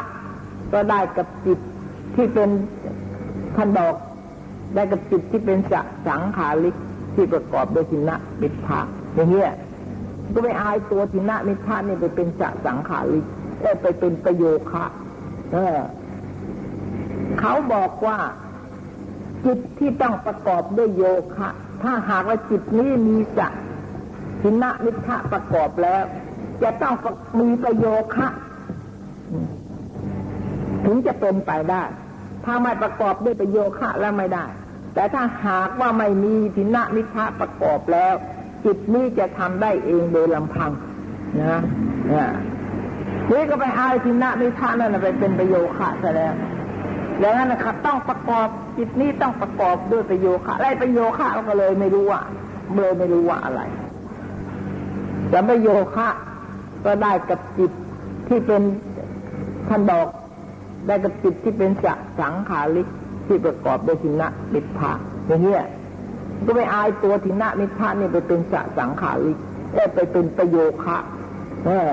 ก็ได้กับจิตที่เป็นท่านบอกได้กับจิตที่เป็นสัสังขาริกที่ประกอบด้วยสินะมิภาอย่างเงี้ยก็ไม่อายตัวทินะมิทานี่ไปเป็นจะสังขาริก็ไปเป็นประโยคะเออเขาบอกว่า จิตที่ต้องประกอบด้วยโยคะ ถ้าหากว่าจิตนี้มีจะทินะมิทะประกอบแล้ว จะต้องมีประโยคะถึงจะเป็นไปได้ ถ้าไม่ประกอบด้วยประโยคะแล้วไม่ได้ แต่ถ้าหากว่าไม่มีทินะมิทะประกอบแล้ว จิตนี้จะทำได้เองโดยลำพังนะนี่ก็ไปเอาทินะมิทะนั่นไปเป็นประโยคะซะแล้ว แล้วนั้นนะครับต้องประกอบจิตนี้ต้องประกอบด้วยประโยคะอะไรประโยคะก็เลยไม่รู้ว่าเลยไม่รู้ว่าอะไรจะประโยคะก็ได้กับจิตที่เป็นท่านบอกได้กับจิตที่เป็นสัสังขาริกที่ประกอบด้วยทินะมิทะอย่างเงี้ยก็ไปอายตัวทินะมิทะนี่ไปเป็นสัสังขาริกได้ไปเป็นประโยคะเออ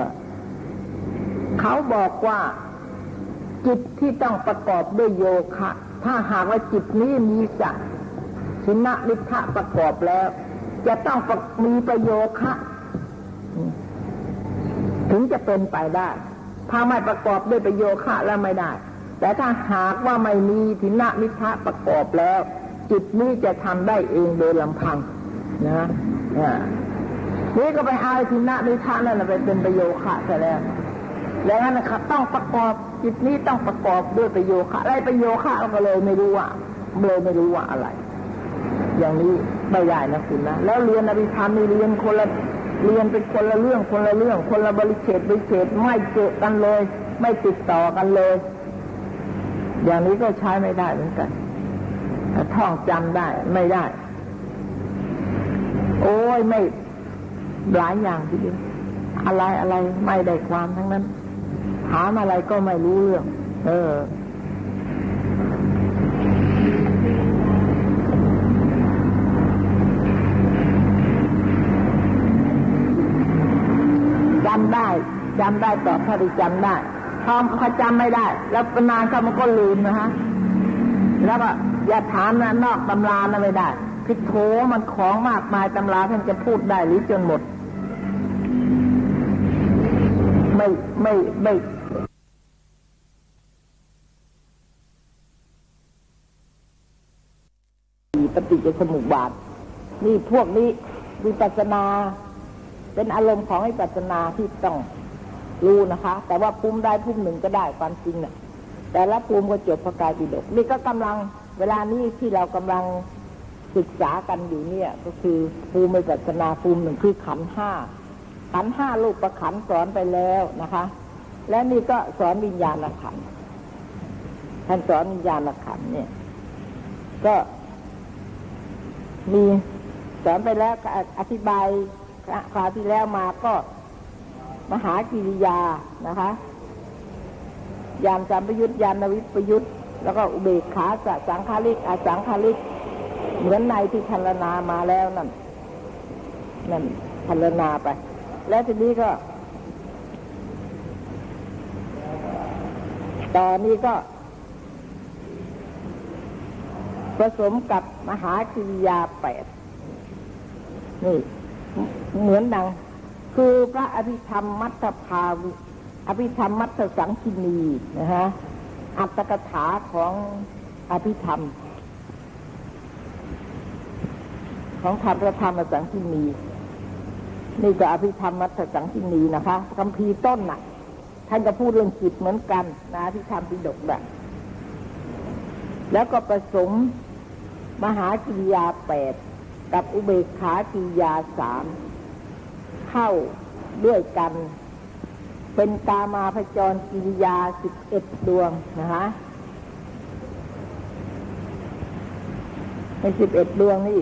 เขาบอกว่า จิตที่ต้องประกอบด้วยโยคะ ถ้าหากว่าจิตนี้มีสัทินะมิทะประกอบแล้ว จะต้องมีประโยคะถึงจะเป็นไปได้ ถ้าไม่ประกอบด้วยประโยคะแล้วไม่ได้ แต่ถ้าหากว่าไม่มีทินะมิทะประกอบแล้ว จิตนี้จะทำได้เองโดยลำพังนะนี่ก็ไปเอาทินะมิทะนั่นไปเป็นประโยคะซะแล้ว แล้วนั้นนะครับต้องประกอบจิตนี้ต้องประกอบด้วยประโยคะอะไรประโยคะก็เลยไม่รู้ว่าเลยไม่รู้ว่าอะไร อย่างนี้ไม่ได้นะคุณนะแล้วเรียนอภิธรรมนี่เรียนคนละเรียนเป็นคนละเรื่องคนละเรื่อง คนละบริเขตบริเขตไม่เจอกันเลย ไม่ติดต่อกันเลย อย่างนี้ก็ใช้ไม่ได้เหมือนกันท่องจำได้ไม่ได้ โอ้ยไม่หลายอย่างทีเดียวอะไรอะไรไม่ได้ความทั้งนั้น ถามอะไรก็ไม่รู้เรื่อง เออ จำได้ จำได้ตอถ้าได้จำได้พอเขาจำไม่ได้ แล้วนานเขามันก็ลืมนะฮะ แล้วก็อย่าถามนะนอกตำรานะไม่ได้คือโถมันของมากมายตำราท่านจะพูดได้หรือจนหมด ไม่ไม่ไม่ป ฏิจจสมุปบาทนี่พวกนี้วิปัสนา เป็นอารมณ์ของวิปัสนาที่ต้องรู้นะคะ แต่ว่าภูมิได้ภูมิหนึ่งก็ได้ความจริงเนะ่ยแต่ละภูมิก็จบพระกายปิฎกนี่ก็กำลังเวลานี้ที่เรากำลังศึกษากันอยู่เนี่ย ก็คือภูมิวิปัสนาภูมิหนึ่งคือขันห้าขันห้าลูกประขันสอนไปแล้วนะคะ และนี่ก็สอนวิญญาณขันท่านสอนวิญญาณขันเนี่ย ก็ มีสอนไปแล้วอธิบายคราวที่แล้วมาก็มหากิริยานะคะ ยานสัมปยุตยานวิปยุตแล้วก็อุเบกขาสสังคาริกอสังคาริก เหมือนในที่พัลนามาแล้วนั่นนั่นพัลนาไป แล้วทีนี้ก็ตอนนี้ก็ ผสมกับมหากิริยาแปดนี่เหมือนดัง คือพระอภิธรรมมัตถภาวิอภิธรรมมัตถสังคินีนะฮะอัตตกถาของอภิธรรม ของธรรมพระธรรมสังคินีนี่ก็อภิธรรมมัตถสังคินีนะคะคำพีต้นน่ะ ท่านก็พูดเรื่องจิตเหมือนกันนะที่ทำปิฎกแบบแล้วก็ผสม มหากิริยาแปดกับอุเบกขากิริยาสามเข้าด้วยกัน เป็นกามาพจรกิริยาสิบเอ็ดดวงนะคะในสิบเอ็ดดวงนี่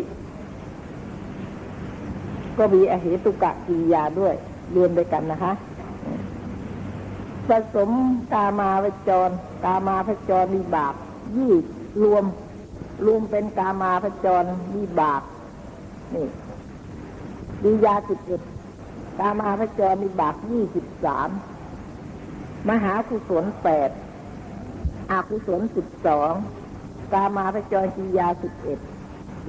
ก็มีอเหตุกะกิริยาด้วยรวมด้วยกันนะคะผสมกามาพจร กามาพจรมีบาปยี่รวม รวมเป็นกามาพจรมีบาปนี่ดียาสิบเอ็ดกามาพจรมีบาปยี่สิบสามมหากุศลแปดอากุศลสิบสองกามาพจรกิยาสิบเอ็ด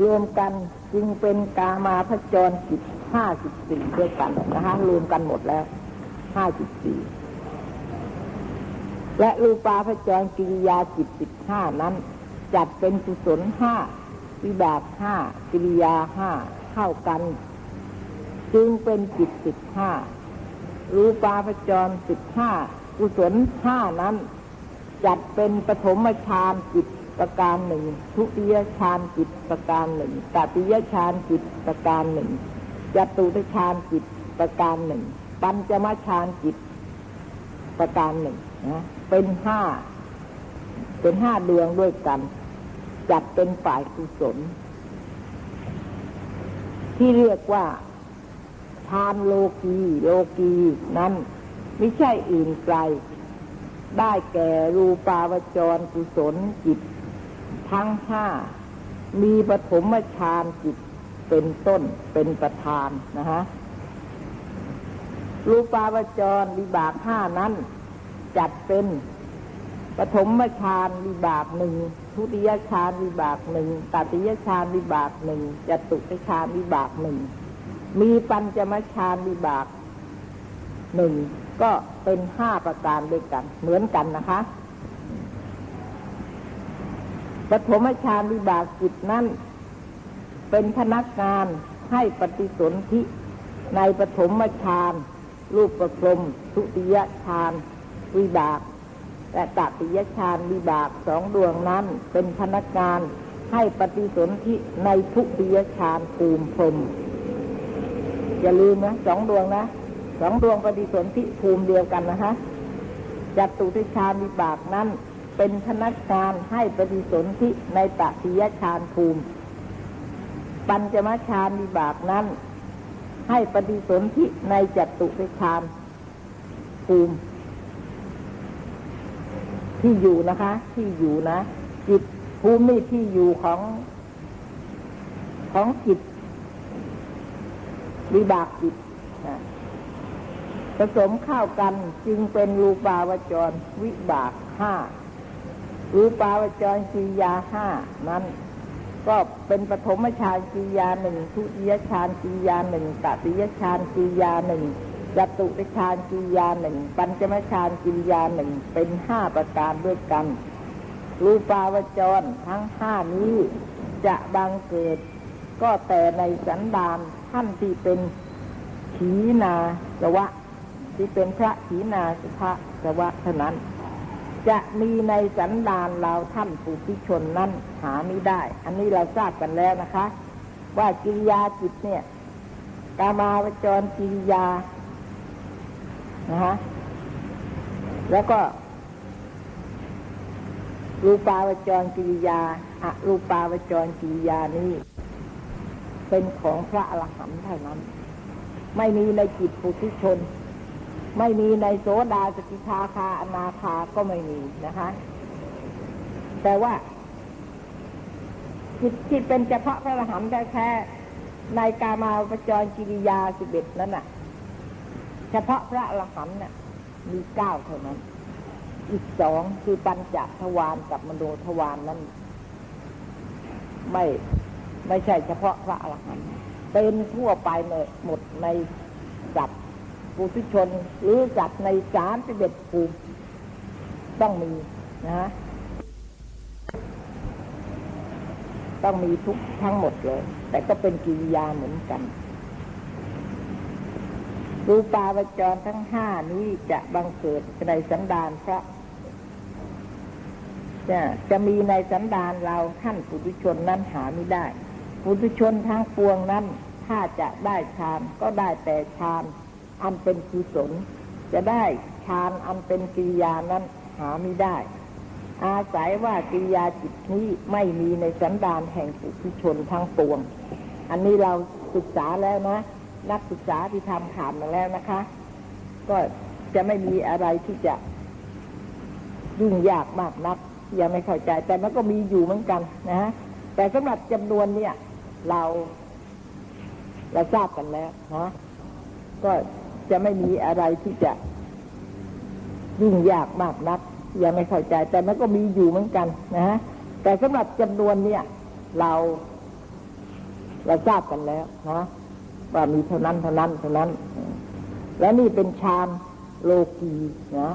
รวมกันจึงเป็นกามาพจรจิตห้าสิบสี่ด้วยกันนะคะรวมกันหมดแล้วห้าสิบสี่และรูปาพจรกิริยาจิตสิบห้านั้น จัดเป็นกุศลห้าวิบากห้ากิริยาห้าเท่ากัน จึงเป็นจิตสิบห้ารูปาพจรสิบห้ากุศลห้านั้น จัดเป็นปฐมฌานจิตประการหนึ่ง ทุติยฌานจิตประการหนึ่งตติยฌานจิตประการหนึ่งจตุตฌานจิตประการหนึ่ง ปัญจมฌานจิตประการหนึ่งนะเป็นห้า เป็นห้าดวงด้วยกัน จัดเป็นฝ่ายกุศล ที่เรียกว่าทานโลกีโลกีนั้นไม่ใช่อื่นไกล ได้แก่รูปาวจรกุศลจิต ทั้งห้า มีปฐมฌานจิตเป็นต้นเป็นประธานนะฮะรูปาวจรวิบากห้านั้น จัดเป็น ปฐมฌานวิบากหนึ่งทุติยฌานวิบากหนึ่งตติยฌานวิบากหนึ่งจตุตฌานวิบากหนึ่งมีปัญจมฌานวิบากหนึ่งก็เป็นห้าประการด้วยกัน เหมือนกันนะคะปฐมฌานวิบากจิตนั้น เป็นพนักงานให้ปฏิสนธิในปฐมฌานรูปประพรมทุติยฌานวิบาก และตติยฌานวิบากสองดวงนั้นเป็นพนักงานให้ปฏิสนธิในทุติยฌานภูมิพรมอย่าลืมนะสองดวงนะสองดวงปฏิสนธิภูมิเดียวกันนะฮะจัตุทิชานวิบากนั้นเป็นพนักงานให้ปฏิสนธิในตติยฌานภูมิ ปัญจมฌานวิบากนั้น ให้ปฏิสนธิในจัตุทิชานภูมิ ที่อยู่นะคะ ที่อยู่นะ จิตภูมิที่อยู่ของ ของจิตวิบากจิตผสมเข้ากันจึงเป็นรูปาวจรวิบากห้ารูปาวจรกิยาห้านั้น ก็เป็นปฐมฌานกิยาหนึ่งทุติยฌานกิยาหนึ่งตติยฌานกิยาหนึ่ง จตุตฌานกิยาหนึ่ง ปัญจมฌานกิยาหนึ่งเป็นห้าประการด้วยกัน รูปาวจรทั้งห้านี้จะบังเกิด ก็แต่ในสันดานท่านที่เป็นขีนาสวะ ที่เป็นพระขีนาสภะสวะเท่านั้น จะมีในสันดานเราท่านผู้พิชนนั้นหาไม่ได้ อันนี้เราทราบกันแล้วนะคะ ว่ากิริยาจิตเนี่ย กามาวจรกิริยา นะฮะแล้วก็รูปาวจรกิริยาอะรูปาวจรกิริยานี้ เป็นของพระอรหันต์เท่านั้น ไม่มีในจิตปุถุชน ไม่มีในโสดาสกิทาคาอนาคาก็ไม่มีนะคะ แต่ว่า จิตที่เป็นเฉพาะพระอรหันต์แท้ในกามาปจรกิริยาสิบเอ็ดนั้นน่ะ เฉพาะพระอรหันต์น่ะมีเก้าเท่านั้น อีกสองคือปัญจทวารกับมโนทวารนนั้น ไม่ไม่ใช่เฉพาะพระอรหันต์เป็นทั่วไปหมดในสัตปุถุชน หรือจัดในสามสิบเอ็ดภูมิต้องมีนะต้องมีทุกทั้งหมดเลย แต่ก็เป็นกิริยาเหมือนกัน รูปาวจรทั้งห้านี้จะบังเกิดในสันดานพระจะจะมีในสันดานเราท่านปุถุชนนั้นหาไม่ได้ ปุถุชนทั้งปวงนั้น ถ้าจะได้ฌานก็ได้แต่ฌานอันเป็นกุศลจะได้ฌานอันเป็นกิริยานั้นหาไม่ได้ อาศัยว่ากิริยาจิตนี้ไม่มีในสันดานแห่งปุถุชนทั้งปวง อันนี้เราศึกษาแล้วนะ นักศึกษาที่ทำผ่านมาแล้วนะคะ ก็จะไม่มีอะไรที่จะยุ่งยากมากนัก ยังไม่เข้าใจ แต่มันก็มีอยู่เหมือนกันนะฮะแต่สำหรับจำนวนเนี่ย เรา เราทราบกันแล้วนะก็จะไม่มีอะไรที่จะยุ่งยากมากนัก ยังไม่เข้าใจ แต่มันก็มีอยู่เหมือนกันนะฮะแต่สำหรับจำนวนเนี่ย เรา เราทราบกันแล้วนะ ว่ามีเท่านั้นเท่านั้นเท่านั้น และนี่เป็นฌานโลกีนะ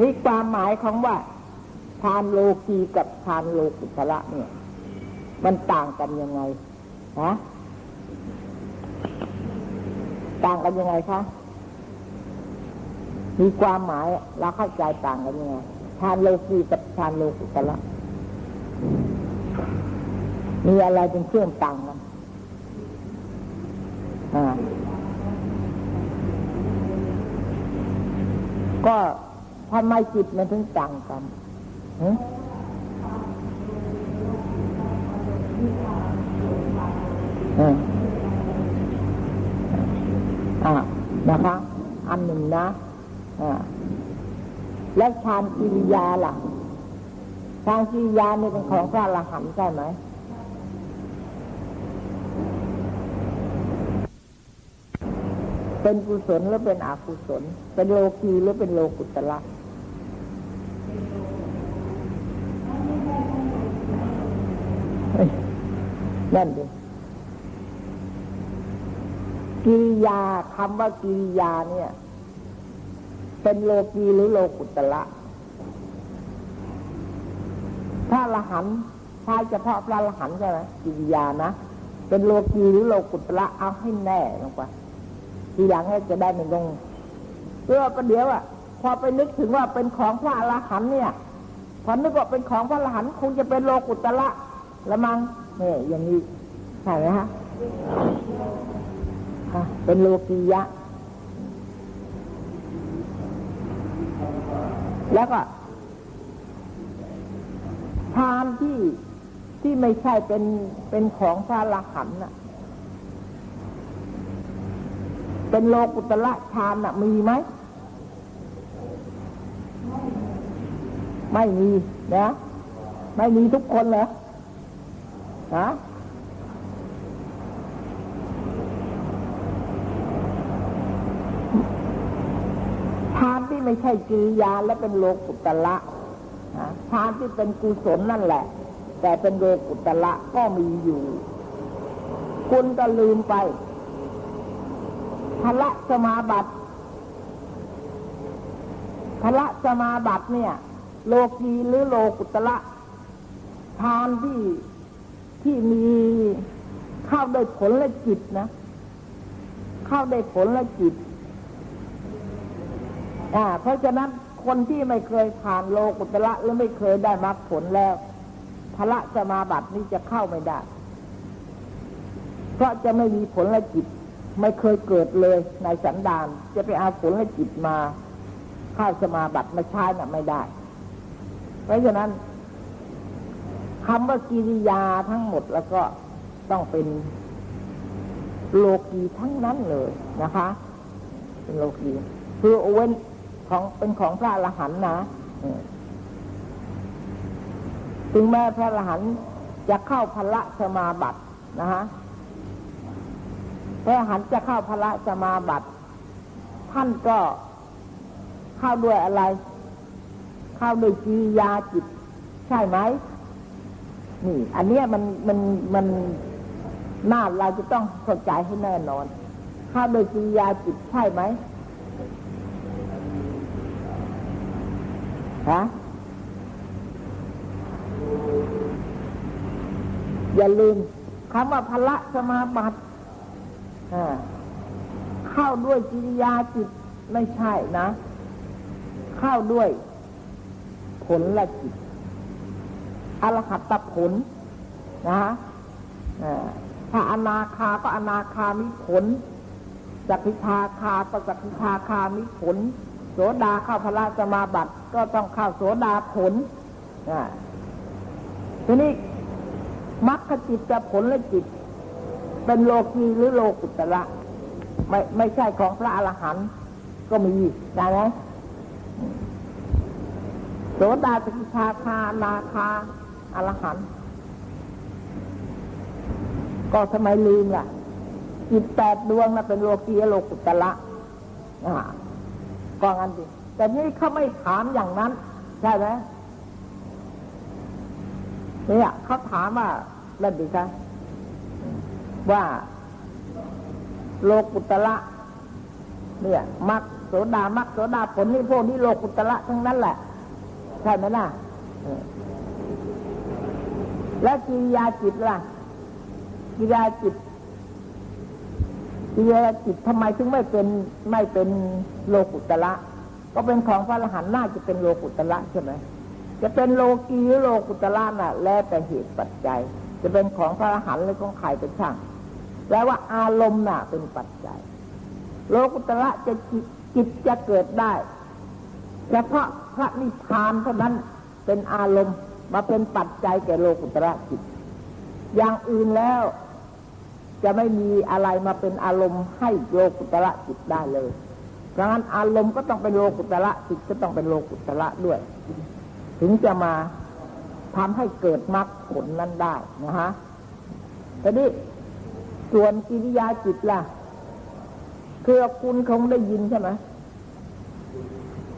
นี่ความหมายของว่าฌานโลกีกับฌานโลกุตระเนี่ย มันต่างกันยังไงนะต่างกันยังไงคะมีความหมายเราเข้าใจต่างกันยังไงฌานโลกีกับฌานโลกุตละมีอะไรเป็นเครื่องต่างกัน อก็ทำไมจิตมันถึงต่างกันอืมอ่านะคะ อันหนึ่งนะอ่าแล้วฌานกิริยาล่ะฌานกิริยาเนี่ยเป็นของพระอรหันต์ใช่ไหม เป็นกุศลหรือเป็นอกุศล เป็นโลกีหรือเป็นโลกุตละนั่นดิกิริยาคำว่ากิริยาเนี่ย เป็นโลกีหรือโลกุตละพระละหันใช้เฉพาะพระละหันใช่ไหมกิริยานะ เป็นโลกีหรือโลกุตละเอาให้แน่ลงไป ทีหลังให้จะได้ไม่ลงเพื่อประเดี๋ยวอะ พอไปนึกถึงว่าเป็นของพระละหันเนี่ย พอนึกว่าเป็นของพระละหันคงจะเป็นโลกุตละละมังเนี่ยอย่างนี้ใช่ไหมฮะเป็นโลกียะ แล้วก็ทานที่ที่ไม่ใช่เป็นเป็นของพระละหันน่ะ เป็นโลกุตละฌานน่ะมีไหม ไม่มีนะไม่มีทุกคนเหรอฮะทานที่ไม่ใช่กิริยาและเป็นโลกุตละทานที่เป็นกุศลนั่นแหละ แต่เป็นโลกุตละก็มีอยู่ คุณก็ลืมไป พละสมาบัติพละสมาบัติเนี่ย โลกีหรือโลกุตละทานที่ที่มีเข้าได้ผลและจิตนะ เข้าได้ผลและจิตอ่าเพราะฉะนั้นคนที่ไม่เคยผ่านโลกุตละหรือไม่เคยได้มรรคผลแล้วพระสมาบัตินี้จะเข้าไม่ได้ เพราะจะไม่มีผลและจิต ไม่เคยเกิดเลยในสันดานจะไปเอาผลและจิตมาเข้าสมาบัติมาใช้น่ะไม่ได้ เพราะฉะนั้นคำว่ากิริยาทั้งหมดแล้วก็ต้องเป็นโลกีทั้งนั้นเลยนะคะ เป็นโลกีคือเว้นของเป็นของพระอรหันต์นะถึงแม้พระอรหันต์จะเข้าพละสมาบัตินะฮะ พระหันจะเข้าพละสมาบัติท่านก็เข้าด้วยอะไร เข้าด้วยจียาจิต ใช่ไหมนี่ อันเนี้ยมันมันมันน่าเราจะต้องเข้าใจให้แน่นอน เข้าโดยจียาจิตใช่ไหมฮะอย่าลืมคำว่าพละสมาบัติ เข้าด้วยจิริยาจิตไม่ใช่นะ เข้าด้วยผลละจิตอรหัตผลนะฮะถ้าอนาคาก็อนาคามิผลจักขิทาคาก็จักขิทาคามิผล โสดาเข้าพระสมาบัติก็ต้องเข้าโสดาผลทีนี้มรรคจิตจะผลและจิต เป็นโลกีหรือโลกุตระไม่ไม่ใช่ของพระอรหันต์ก็มีได้ไหมโสดาสกิชาคานาคาอรหันต์ก็ทำไมลืมล่ะจิตแปดดวงนะเป็นโลกีโลกุตละก็งั้นดิแต่นี่เขาไม่ถามอย่างนั้น ใช่ไหมเนี่ยเขาถามว่าเล่นดีคะ ว่าโลกุตละเนี่ยมักโสดามักโสดาผลนี่พวกนี้โลกุตละทั้งนั้นแหละ ใช่ไหมล่ะแล้วกิริยาจิตล่ะกิริยาจิตกิริยาจิตทำไมถึงไม่เป็นไม่เป็นโลกุตละก็เป็นของพระอรหันต์น่าจะเป็นโลกุตละใช่ไหมจะเป็นโลกีหรือโลกุตละน่ะ แล้วแต่เหตุปัจจัย จะเป็นของพระอรหันต์หรือของใครเป็นช่าง แปลว่าอารมณ์น่ะเป็นปัจจัย โลกุตละจะจิตจิตจะเกิดได้ เฉพาะพระนิพพานเท่านั้นเป็นอารมณ์มาเป็นปัจจัยแก่โลกุตระจิต อย่างอื่นแล้วจะไม่มีอะไรมาเป็นอารมณ์ให้โลกุตระจิตได้เลย เพราะงั้นอารมณ์ก็ต้องเป็นโลกุตระจิตก็ต้องเป็นโลกุตระด้วย ถึงจะมาทำให้เกิดมรรคผลนั้นได้นะฮะทีนี้ ส่วนกิริยาจิตล่ะ คือคุณคงได้ยินใช่ไหม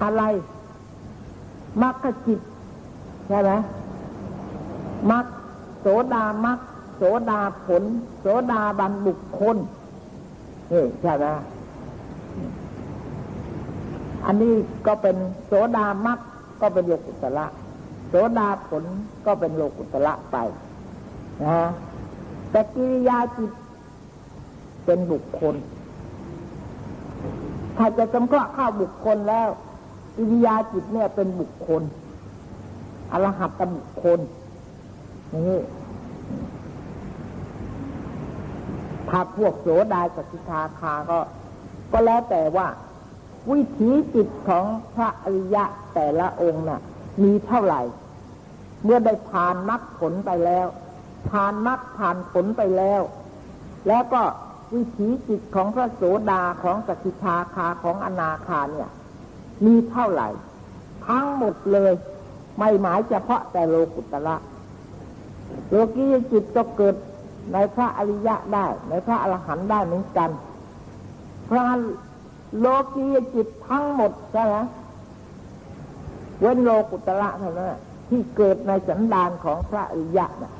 อะไรมรรคจิต ใช่ไหมมรรคโสดามรรคโสดาผล โสดาบันบุคคลนี่ใช่ไหมอันนี้ก็เป็นโสดามรรคก็เป็นโลกุตละโสดาผลก็เป็นโลกุตละไปนะแต่กิริยาจิต เป็นบุคคล ถ้าจะสำเคราะห์เข้าบุคคลแล้วกิริยาจิตเนี่ยเป็นบุคคลอรหัตตบุคคลนี่ถ้าพวกโสดาสกิทาคาก็ ก็แล้วแต่ว่า วิถีจิตของพระอริยะแต่ละองค์น่ะ มีเท่าไหร่ เมื่อได้ผ่านมรรคผลไปแล้ว ผ่านมรรคผ่านผลไปแล้ว แล้วก็ วิถีจิตของพระโสดาของสกิทาคาของอนาคาเนี่ย มีเท่าไหร่ ทั้งหมดเลย ไม่หมายเฉพาะแต่โลกุตละโลกียจิตก็เกิดในพระอริยะได้ ในพระอรหันต์ได้เหมือนกัน พระโลกียจิตทั้งหมดใช่ไหมเว้นโลกุตละเท่านั้นที่เกิดในสันดานของพระอริยะนะ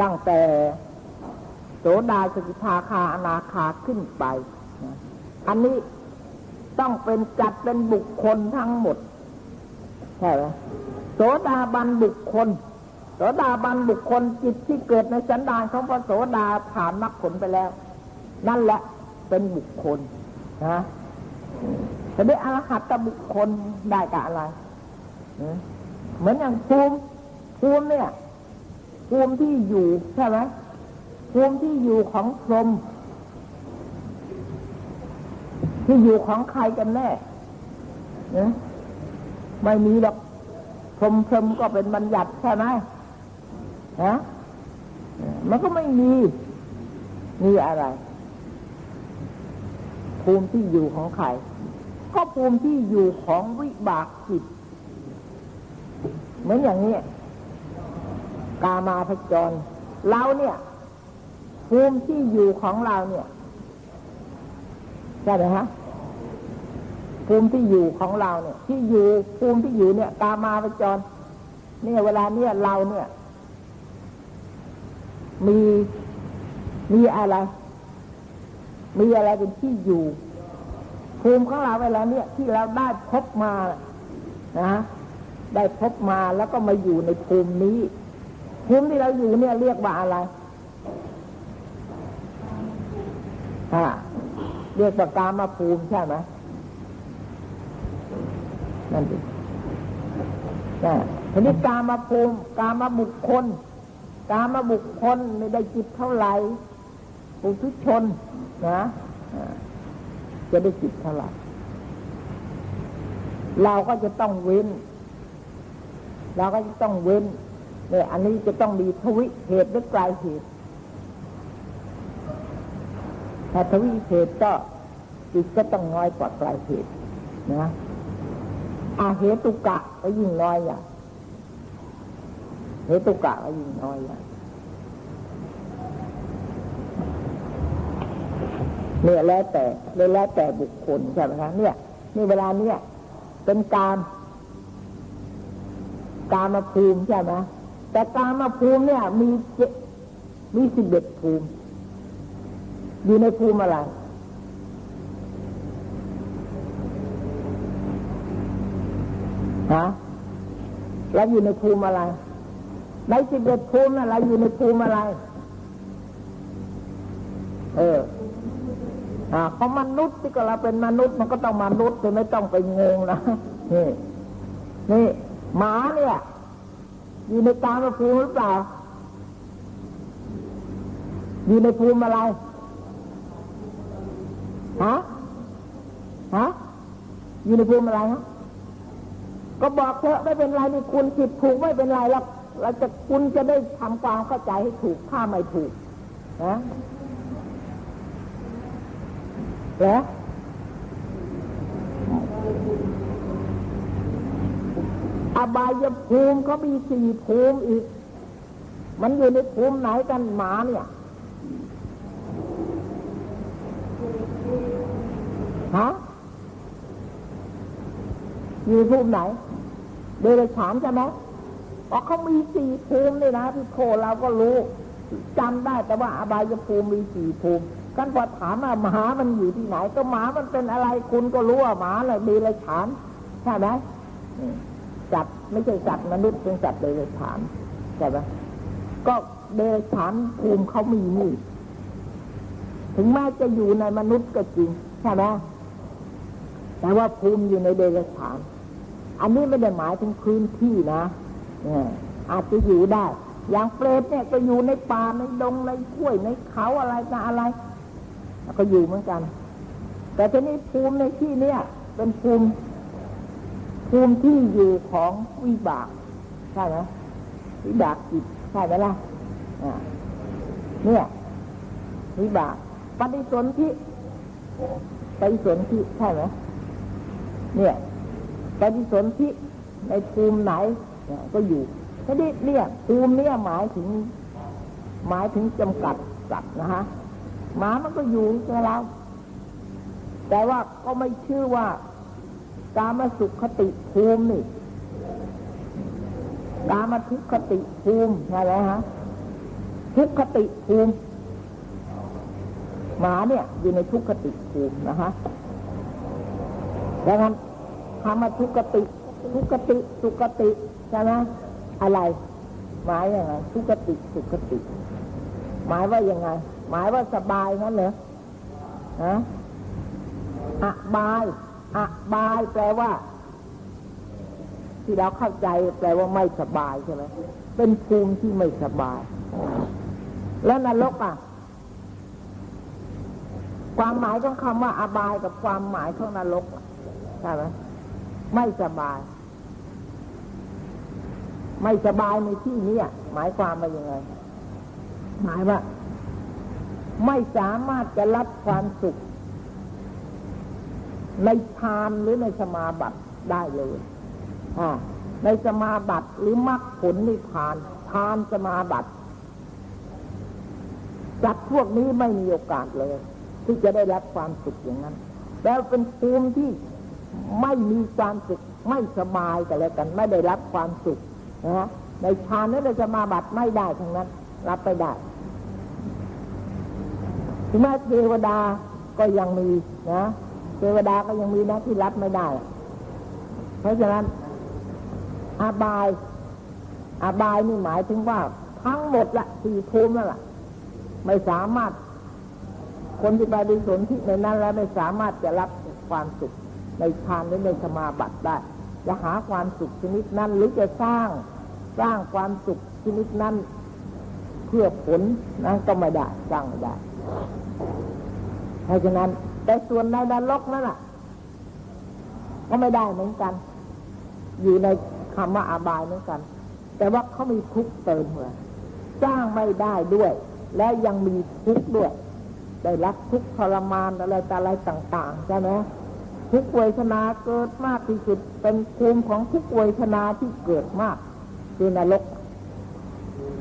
ตั้งแต่ โสดาสกิทาคาอนาคาขึ้นไป อันนี้ต้องเป็นจัดเป็นบุคคลทั้งหมดใช่ไหมโสดาบันบุคคล โสดาบันบุคคลจิตที่เกิดในสันดานของพระโสดาผ่านมรรคผลไปแล้ว นั่นแหละเป็นบุคคลนะแต่ได้อรหัตตบุคคลได้กับอะไร เหมือนอย่างภูมิภูมิเนี่ยภูมิที่อยู่ใช่ไหม ภูมิที่อยู่ของพรหมที่อยู่ของใครกันแน่นี่ยไม่มีหรอกพรหมพรหมก็เป็นบัญญัติใช่ไหมฮะมันก็ไม่มี มีอะไร ภูมิที่อยู่ของใคร ก็ภูมิที่อยู่ของวิบากจิต เหมือนอย่างนี้ กามาพจรเราเนี่ย ภูมิที่อยู่ของเราเนี่ยใช่ไหมฮะภูมิที่อยู่ของเราเนี่ย ที่อยู่ภูมิที่อยู่เนี่ยตามาไปจร เนี่ยเวลาเนี่ยเราเนี่ย มีมีอะไร มีอะไรเป็นที่อยู่ ภูมิของเราเวลาเนี่ย ที่เราได้พบมานะได้พบมาแล้วก็มาอยู่ในภูมินี้ ภูมิที่เราอยู่เนี่ยเรียกว่าอะไร ฮะเรียกว่ากามาภูมิใช่ไหมนั่นเองนะทีนี้กามาภูมิ กามาบุคคล กามาบุคคลไม่ได้จิตเท่าไหร่ปุถุชนนะจะได้จิตเท่าไหร่เราก็จะต้องเว้น เราก็จะต้องเว้นเนี่ยอันนี้จะต้องมีทวิเหตุหรือไกลเหตุ ถ้าทวิเหตุก็จิตก็ต้องน้อยกว่าไกลเหตุนะอาเหตุกะก็ยิ่งน้อยอย่างเหตุกะก็ยิ่งน้อยอย่างเนี่ยแล้วแต่แล้วแต่บุคคลใช่ไหมคะเนี่ยนี่เวลาเนี่ยเป็นการการมาภูมิใช่ไหมแต่การมาภูมิเนี่ย มีเจมีสิบเอ็ดภูมิ อยู่ในภูมิอะไรฮะเราอยู่ในภูมิอะไรในสิบเอ็ดภูมิน่ะเรอยู่ในภูมิอะไร เอออ่าเพราะมนุษย์ที่ก็เราเป็นมนุษย์มันก็ต้องมนุษย์จะไม่ต้องไปงงนะนี่นี่หมาเนี่ย อยู่ในตามภูมิหรือเปล่า อยู่ในภูมิอะไร ฮะฮะอยู่ในภูมิอะไรฮะก็บอกเถอะไม่เป็นไรนี่คุณผิดถูกไม่เป็นไรแล้วเราจะคุณจะได้ทำความเข้าใจให้ถูกถ้าไม่ถูกนะเหรออบายภูมิเขามีสี่ภูมิอีก มันอยู่ในภูมิไหนกันหมาเนี่ย ฮะอยู่ภูมิไหน เดรัจฉานใช่ไหมเพราะเขามีสี่ภูมิเลยนะที่โคเราก็รู้จำได้แต่ว่าอบายภูมิมีสี่ภูมิกันพอถามว่าหมามันอยู่ที่ไหน ก็หมามันเป็นอะไรคุณก็รู้ว่าหมาเลยเดรัจฉานใช่ไหมจัดไม่ใช่สัตว์มนุษย์เป็นสัตว์เดรัจฉานใช่ไหมก็เดรัจฉานภูมิเขามีนี่ ถึงแม้จะอยู่ในมนุษย์ก็จริงใช่ไหม แต่ว่าภูมิอยู่ในเดรัจฉาน อันนี้ไม่ได้หมายถึงพื้นที่นะอาจจะอยู่ได้ อย่างเปรตเนี่ยก็อยู่ในป่าในดงในห้วยในเขาอะไรก็อะไรก็อยู่เหมือนกัน แต่ทีนี้ภูมิในที่เนี้ยเป็นภูมิ ภูมิที่อยู่ของวิบากใช่ไหมวิบากจิตใช่ไหมล่ะเนี่ยวิบากปฏิสนธิปฏิสนธิใช่ไหม เนี่ยปฏิสนธิในภูมิไหนก็อยู่ทีนี้เนี่ยภูมิเนี่ยหมายถึง หมายถึงจำกัดสัตว์นะฮะหมามันก็อยู่กับเราแต่ว่าก็ไม่ชื่อว่ากามสุขคติภูมินี่กามทุกขติภูมิอะไรฮะทุกขติภูมิหมาเนี่ยอยู่ในทุกขติภูมินะฮะ ดังนั้นธรรมทุกติ ทุกติ สุกติใช่ไหมอะไรหมายยังไงทุกติสุกติ หมายว่ายังไง หมายว่าสบายงั้นเหรอฮะอบายอบายแปลว่า ที่เราเข้าใจแปลว่าไม่สบายใช่ไหมเป็นภูมิที่ไม่สบาย แล้วนรกอะ ความหมายของคำว่าอบายกับความหมายของนรก ใช่ไหมไม่สบาย ไม่สบายในที่นี้หมายความว่ายังไง หมายว่า ไม่สามารถจะรับความสุข ในฌานหรือในสมาบัติได้เลยอ่าในสมาบัติหรือมรรคผลนิพพานฌานสมาบัติจัดพวกนี้ไม่มีโอกาสเลย ที่จะได้รับความสุขอย่างนั้น แล้วเป็นภูมิที่ ไม่มีความสุขไม่สบายกันแล้วกัน ไม่ได้รับความสุขนะฮะในฌานนั้นเราจะมาบัตไม่ได้ทั้งนั้น รับไปได้ถึงแม้เทวดาก็ยังมีนะเทวดาก็ยังมีนะที่รับไม่ได้ เพราะฉะนั้นอาบายอาบายนี่หมายถึงว่าทั้งหมดละสี่ภูมินั่นแหละไม่สามารถ คนที่ไปดิสนที่ในนั้นแล้วไม่สามารถจะรับความสุข ในฌานหรือในสมาบัติได้ จะหาความสุขชนิดนั้นหรือจะสร้างสร้างความสุขชนิดนั้นเพื่อผลนั้นก็ไม่ได้สร้างไม่ได้ เพราะฉะนั้น แต่ส่วนในนรกนั่นแหะก็ไม่ได้เหมือนกัน อยู่ในคำว่าอาบายเหมือนกัน แต่ว่าเขามีทุกเติมเลยสร้างไม่ได้ด้วย และยังมีทุกข์ด้วย ได้รับทุกข์ทรมานอะไรต่อะไรต่าง ๆ ใช่ไหม ทุกเวทนาเกิดมากที่สุดเป็นภูมิของทุกเวทนาที่เกิดมากคือนรก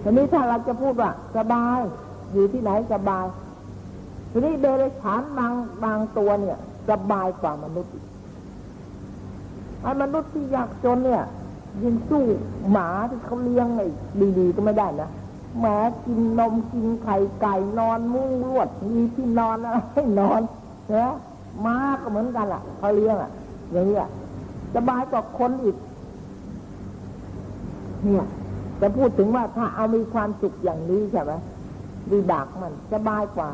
ทีนี้ถ้าเราจะพูดว่าสบายอยู่ที่ไหนสบายทีนี้เดรัจฉานบางบางตัวเนี่ยสบายกว่ามนุษย์ไอ้มนุษย์ที่ยากจนเนี่ยยิงสู้หมาที่เขาเลี้ยงไอ้ดีๆก็ไม่ได้นะแหมกินนมกินไข่ไก่นอนมุ้งลวดมีที่นอนอะไรให้นอนนะ ม้าก็เหมือนกันล่ะเขาเลี้ยงอะ อย่างนี้สบายกว่าคนอีก เนี่ยจะพูดถึงว่าถ้าเอามีความสุขอย่างนี้ใช่ไหมดีดักมันสบายกว่า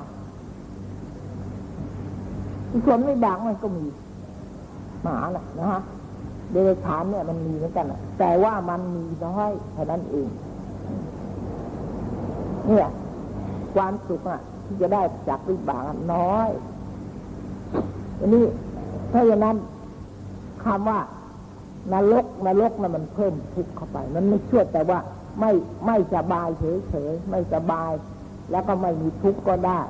ส่วนไม่บางมันก็มี หมาน่ะนะฮะเดรัจฉานเนี่ยมันมีเหมือนกันแต่ว่ามันมีน้อยเท่านั้นเองเนี่ยความสุขอะ ที่จะได้จากวิบากน้อย อันนี้ถ้าอย่างนั้นคำว่านรกนรกนะ่ะมันเพิ่มทุกข์เข้าไป มันไม่ช่วแต่ว่าไม่ไม่สบายเฉยๆไม่สบาย แล้วก็ไม่มีทุกข์ก็ได้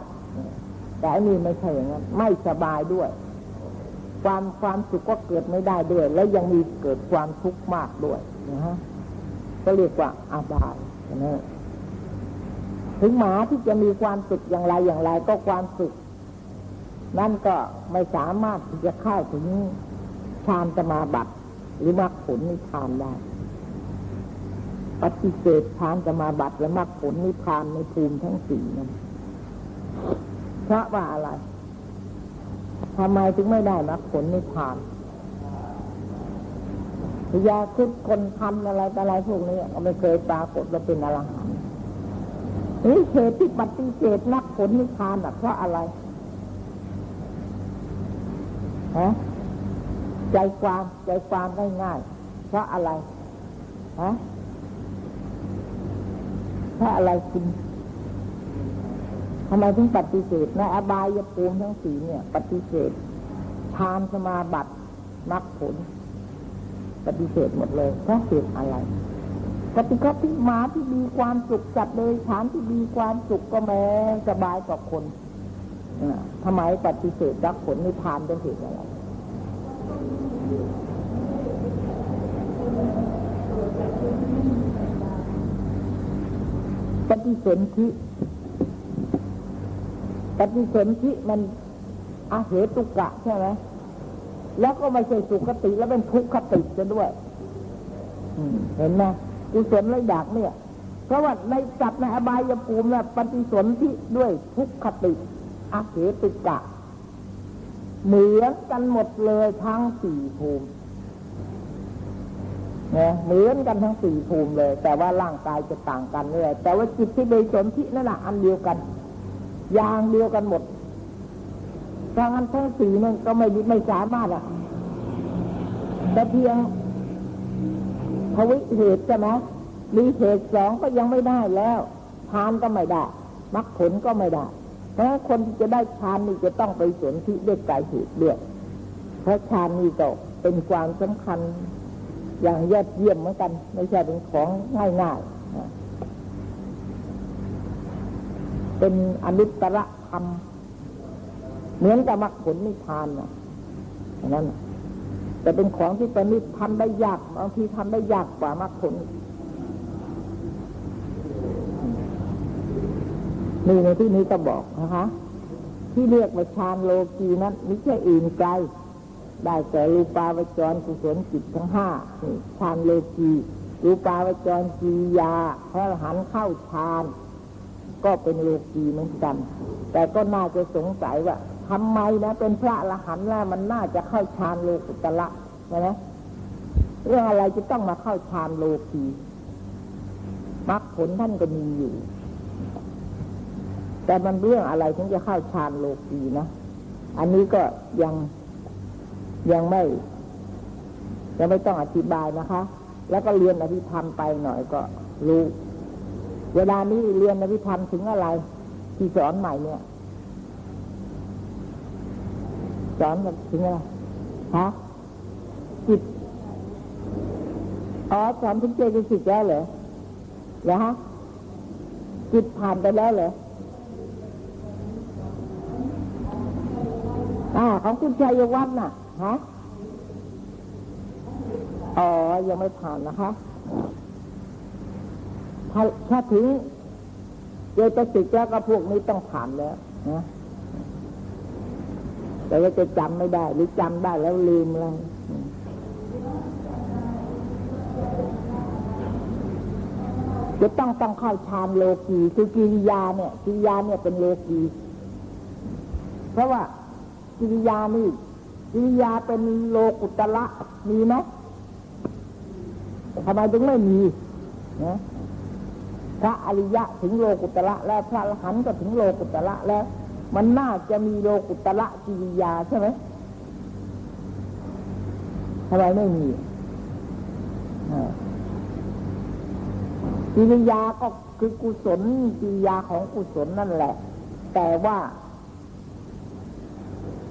แต่อันนี้ไม่ใช่อย่างนั้นไม่สบายด้วย ความความสุขก็เกิดไม่ได้ด้วย แล้วยังมีเกิดความทุกข์มากด้วยนะฮะก็เรียกว่าอาบายนะถึงหมาที่จะมีความสุขอย่างไรอย่างไร ก็ความสุข นั่นก็ไม่สามารถที่จะเข้าถึงฌานสมาบัติหรือมรรคผลนิพพานได้ ปฏิเสธฌานสมาบัติและมรรคผลนิพพานในภูมิทั้งสี่นั้นเพราะว่าอะไรทำไมถึงไม่ได้มรรคผลนิพพานยาคุดคนทำอะไรอะไรพวกนี้ก็ไม่เคยปรากฏว่าเป็นอรหันต์นี่เหตุที่ปฏิเสธมรรคผลนิพพานเพราะอะไร ฮะใจความใจความง่ายๆเพราะอะไรฮะเพราะอะไรคุณทำไมถึงปฏิเสธในอบายภูมิทั้งสี่เนี่ย ปฏิเสธทานสมาบัติมรรคผล ปฏิเสธหมดเลยเพราะเหตุอะไรปฏิฆที่หมาที่มีความสุขจัดเลยฐานที่มีความสุขก็แม้สบายกว่าคน ทำไมปฏิเสธรักผลในทานเป็นเหตุอะไรปฏิสนธิปฏิสนธิมันอาเหตุกะใช่ไหมแล้วก็ไม่ใช่สุขติแล้วเป็นทุกขติจะด้วยเห็นไหมกุศลและอยากเนี่ย เพราะว่าในจัดในอบายภูมิเนี่ยปฏิสนธิด้วยทุกขติ อาเหตุกะ เหมือนกันหมดเลยทั้งสี่ภูมิเนี่ยเหมือนกันทั้งสี่ภูมิเลย แต่ว่าร่างกายจะต่างกันเลยแต่ว่าจิตที่ไปสนธินั่นแหละอันเดียวกันอย่างเดียวกันหมดทางนั้นทั้งสี่มันก็ไม่ไม่สามารถอะแต่เพียงภวิเหตุใช่ไหมมีเหตุสองก็ยังไม่ได้แล้วทานก็ไม่ได้มรรคผลก็ไม่ได้ เพราะคนที่จะได้ฌานนี่จะต้องไปสนที่ด้วยกายเหตุด้วยเพราะฌานนี่ก็เป็นความสำคัญอย่างยอดเยี่ยมเหมือนกัน ไม่ใช่เป็นของง่ายๆ เป็นอนุตตรธรรม เหมือนกับมรรคผลนิพพานนะนั้นแต่เป็นของที่ประณีตทำได้ยากบางทีทำได้ยากกว่ามรรคผล นี่ในที่นี้ก็บอกนะคะ ที่เรียกว่าฌานโลกีนั้นไม่ใช่อื่นไกลได้แต่รูปาวจรกุศลจิตทั้งห้าฌานโลกีรูปาวจรจียาพระหันเข้าฌานก็เป็นโลกีเหมือนกัน แต่ก็น่าจะสงสัยว่าทำไมนะ เป็นพระอรหันต์แล้วมันน่าจะเข้าฌานโลกุตละใช่ไหมเรื่องอะไรจะต้องมาเข้าฌานโลกีมรรคผลท่านก็มีอยู่ แต่มันเรื่องอะไรถึงจะเข้าฌานโลกีนะ อันนี้ก็ยังยังไม่ ยังไม่ต้องอธิบายนะคะ แล้วก็เรียนอภิธรรมไปหน่อยก็รู้ เวลานี้เรียนอภิธรรมถึงอะไร ที่สอนใหม่เนี่ย สอนถึงอะไรฮะจิตอ๋อสอนถึงเจตสิกแล้วเหรอเหรอฮะจิตผ่านไปแล้วเหรอ อ่าของคุณชัยวัฒน์น่ะฮะอ๋อ ยังไม่ผ่านนะคะถ้าถ้าถึงเจตสิกแล้วก็พวกนี้ต้องผ่านแล้วนะแต่ว่าจะจำไม่ได้ หรือจำได้แล้วลืมอะไรจะต้องต้องเข้าฌานโลกีคือกิริยาเนี่ยกิริยาเนี่ยเป็นโลกีเพราะว่า กิริยานี่กิริยาเป็นโลกุตละมีไหมทำไมถึงไม่มีนะพระอริยะถึงโลกุตละแล้วพระอรหันต์ก็ถึงโลกุตละแล้ว มันน่าจะมีโลกุตระกิริยาใช่ไหมทำไมไม่มีกิริยาก็คือกุศลกิริยาของกุศลนั่นแหละ แต่ว่า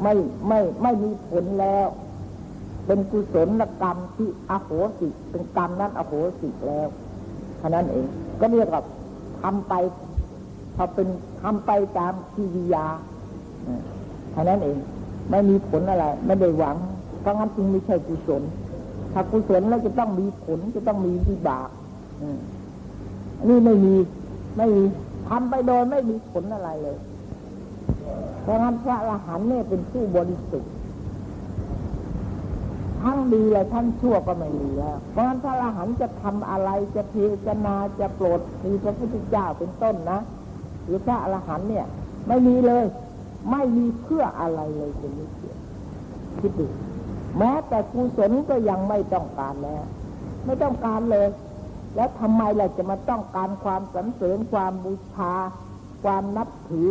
ไม่ไม่ไม่มีผลแล้ว เป็นกุศลกรรมที่อโหสิเป็นกรรมนั้นอโหสิแล้วเท่านั้นเอง ก็เรียกว่าทำไปพอเป็นทำไปตามกิริยาเท่านั้นเอง ไม่มีผลอะไรไม่ได้หวัง เพราะงั้นจึงไม่ใช่กุศล ถ้ากุศลแล้วจะต้องมีผลจะต้องมีวิบากอันนี้ไม่มีไม่มีทำไปโดยไม่มีผลอะไรเลย เพราะงั้นพระอรหันต์เนี่ยเป็นผู้บริสุทธิ์ทั้งดีและทั้งชั่วก็ไม่มีแล้ว เพราะงั้นพระอรหันต์จะทำอะไรจะเทศนาจะโปรดมีพระพุทธเจ้าเป็นต้นนะหรือพระอรหันต์เนี่ย ไม่มีเลย ไม่มีเพื่ออะไรเลยเป็นนิเสียคิดดูแม้แต่กุศลก็ยังไม่ต้องการแล้ว ไม่ต้องการเลย แล้วทำไมเราจะมาต้องการความสรรเสริญความบูชา ความนับถือ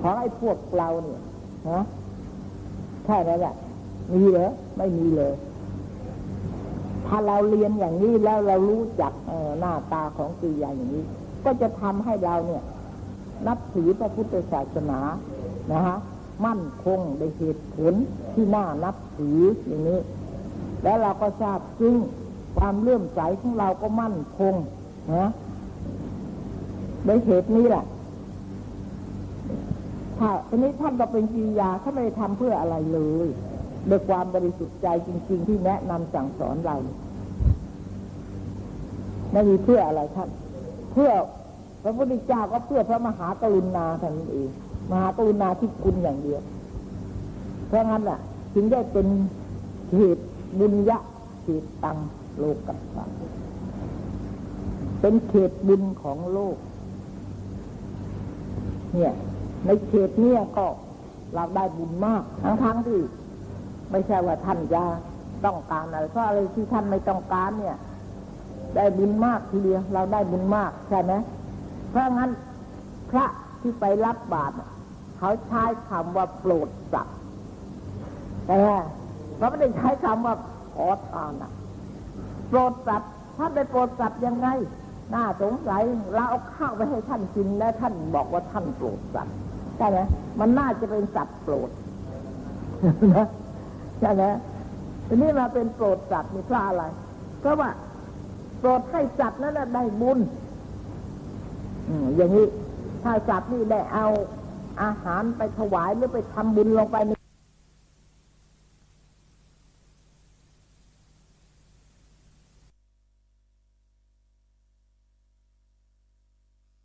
ของไอ้พวกเราเนี่ยฮะใช่แล้วแหละมีเหรอไม่มีเลย ถ้าเราเรียนอย่างนี้แล้วเรารู้จักหน้าตาของกิริยาอย่างนี้ ก็จะทำให้เราเนี่ย นับถือพระพุทธศาสนานะฮะมั่นคงในเหตุผลที่น่านับถืออย่างนี้ แล้วเราก็ทราบซึ่งความเลื่อมใสของเราก็มั่นคงนะในเหตุนี้แหละ ถ้าทีนี้ท่านก็เป็นกิริยาถ้านไม่ได้ทำเพื่ออะไรเลยโดยความบริสุทธิ์ใจจริง ๆ ที่แนะนำสั่งสอนเราไม่มีเพื่ออะไรท่าน เพื่อพระพุทธเจ้าก็เพื่อพระมหากรุณาท่านเอง มหากรุณาที่คุณอย่างเดียว เพราะงั้นแหละถึงได้เป็นเหตุบุญยะเหตุตังโลกัสสะเป็นเขตบุญของโลก เนี่ย ในเขตเนี้ยก็เราได้บุญมากทั้งทั้งที่ไม่ใช่ว่าท่านจะต้องการอะไรเพราะอะไรที่ท่านไม่ต้องการเนี่ย ได้บุญมากทีเดียวเราได้บุญมากใช่ไหมเพราะงั้นพระที่ไปรับบาตรเขาใช้คำว่าโปรดสัตว์แต่เขาไม่ได้ใช้คำว่าขอทานอะโปรดสัตว์ท่านไปโปรดสัตว์ยังไงน่าสงสัยเราเอาข้าวไปให้ท่านกินแล้วท่านบอกว่าท่านโปรดสัตว์ ใช่ไหมมันน่าจะเป็นสัตว์โปรดนะใช่ไหมทีนี้มาเป็นโปรดสัตว์มีเพราะอะไร เพราะว่าโปรดให้สัตว์นั้นได้บุญอย่างนี้ถ้าสัตว์นี่ได้เอาอาหารไปถวายหรือไปทำบุญลงไปใน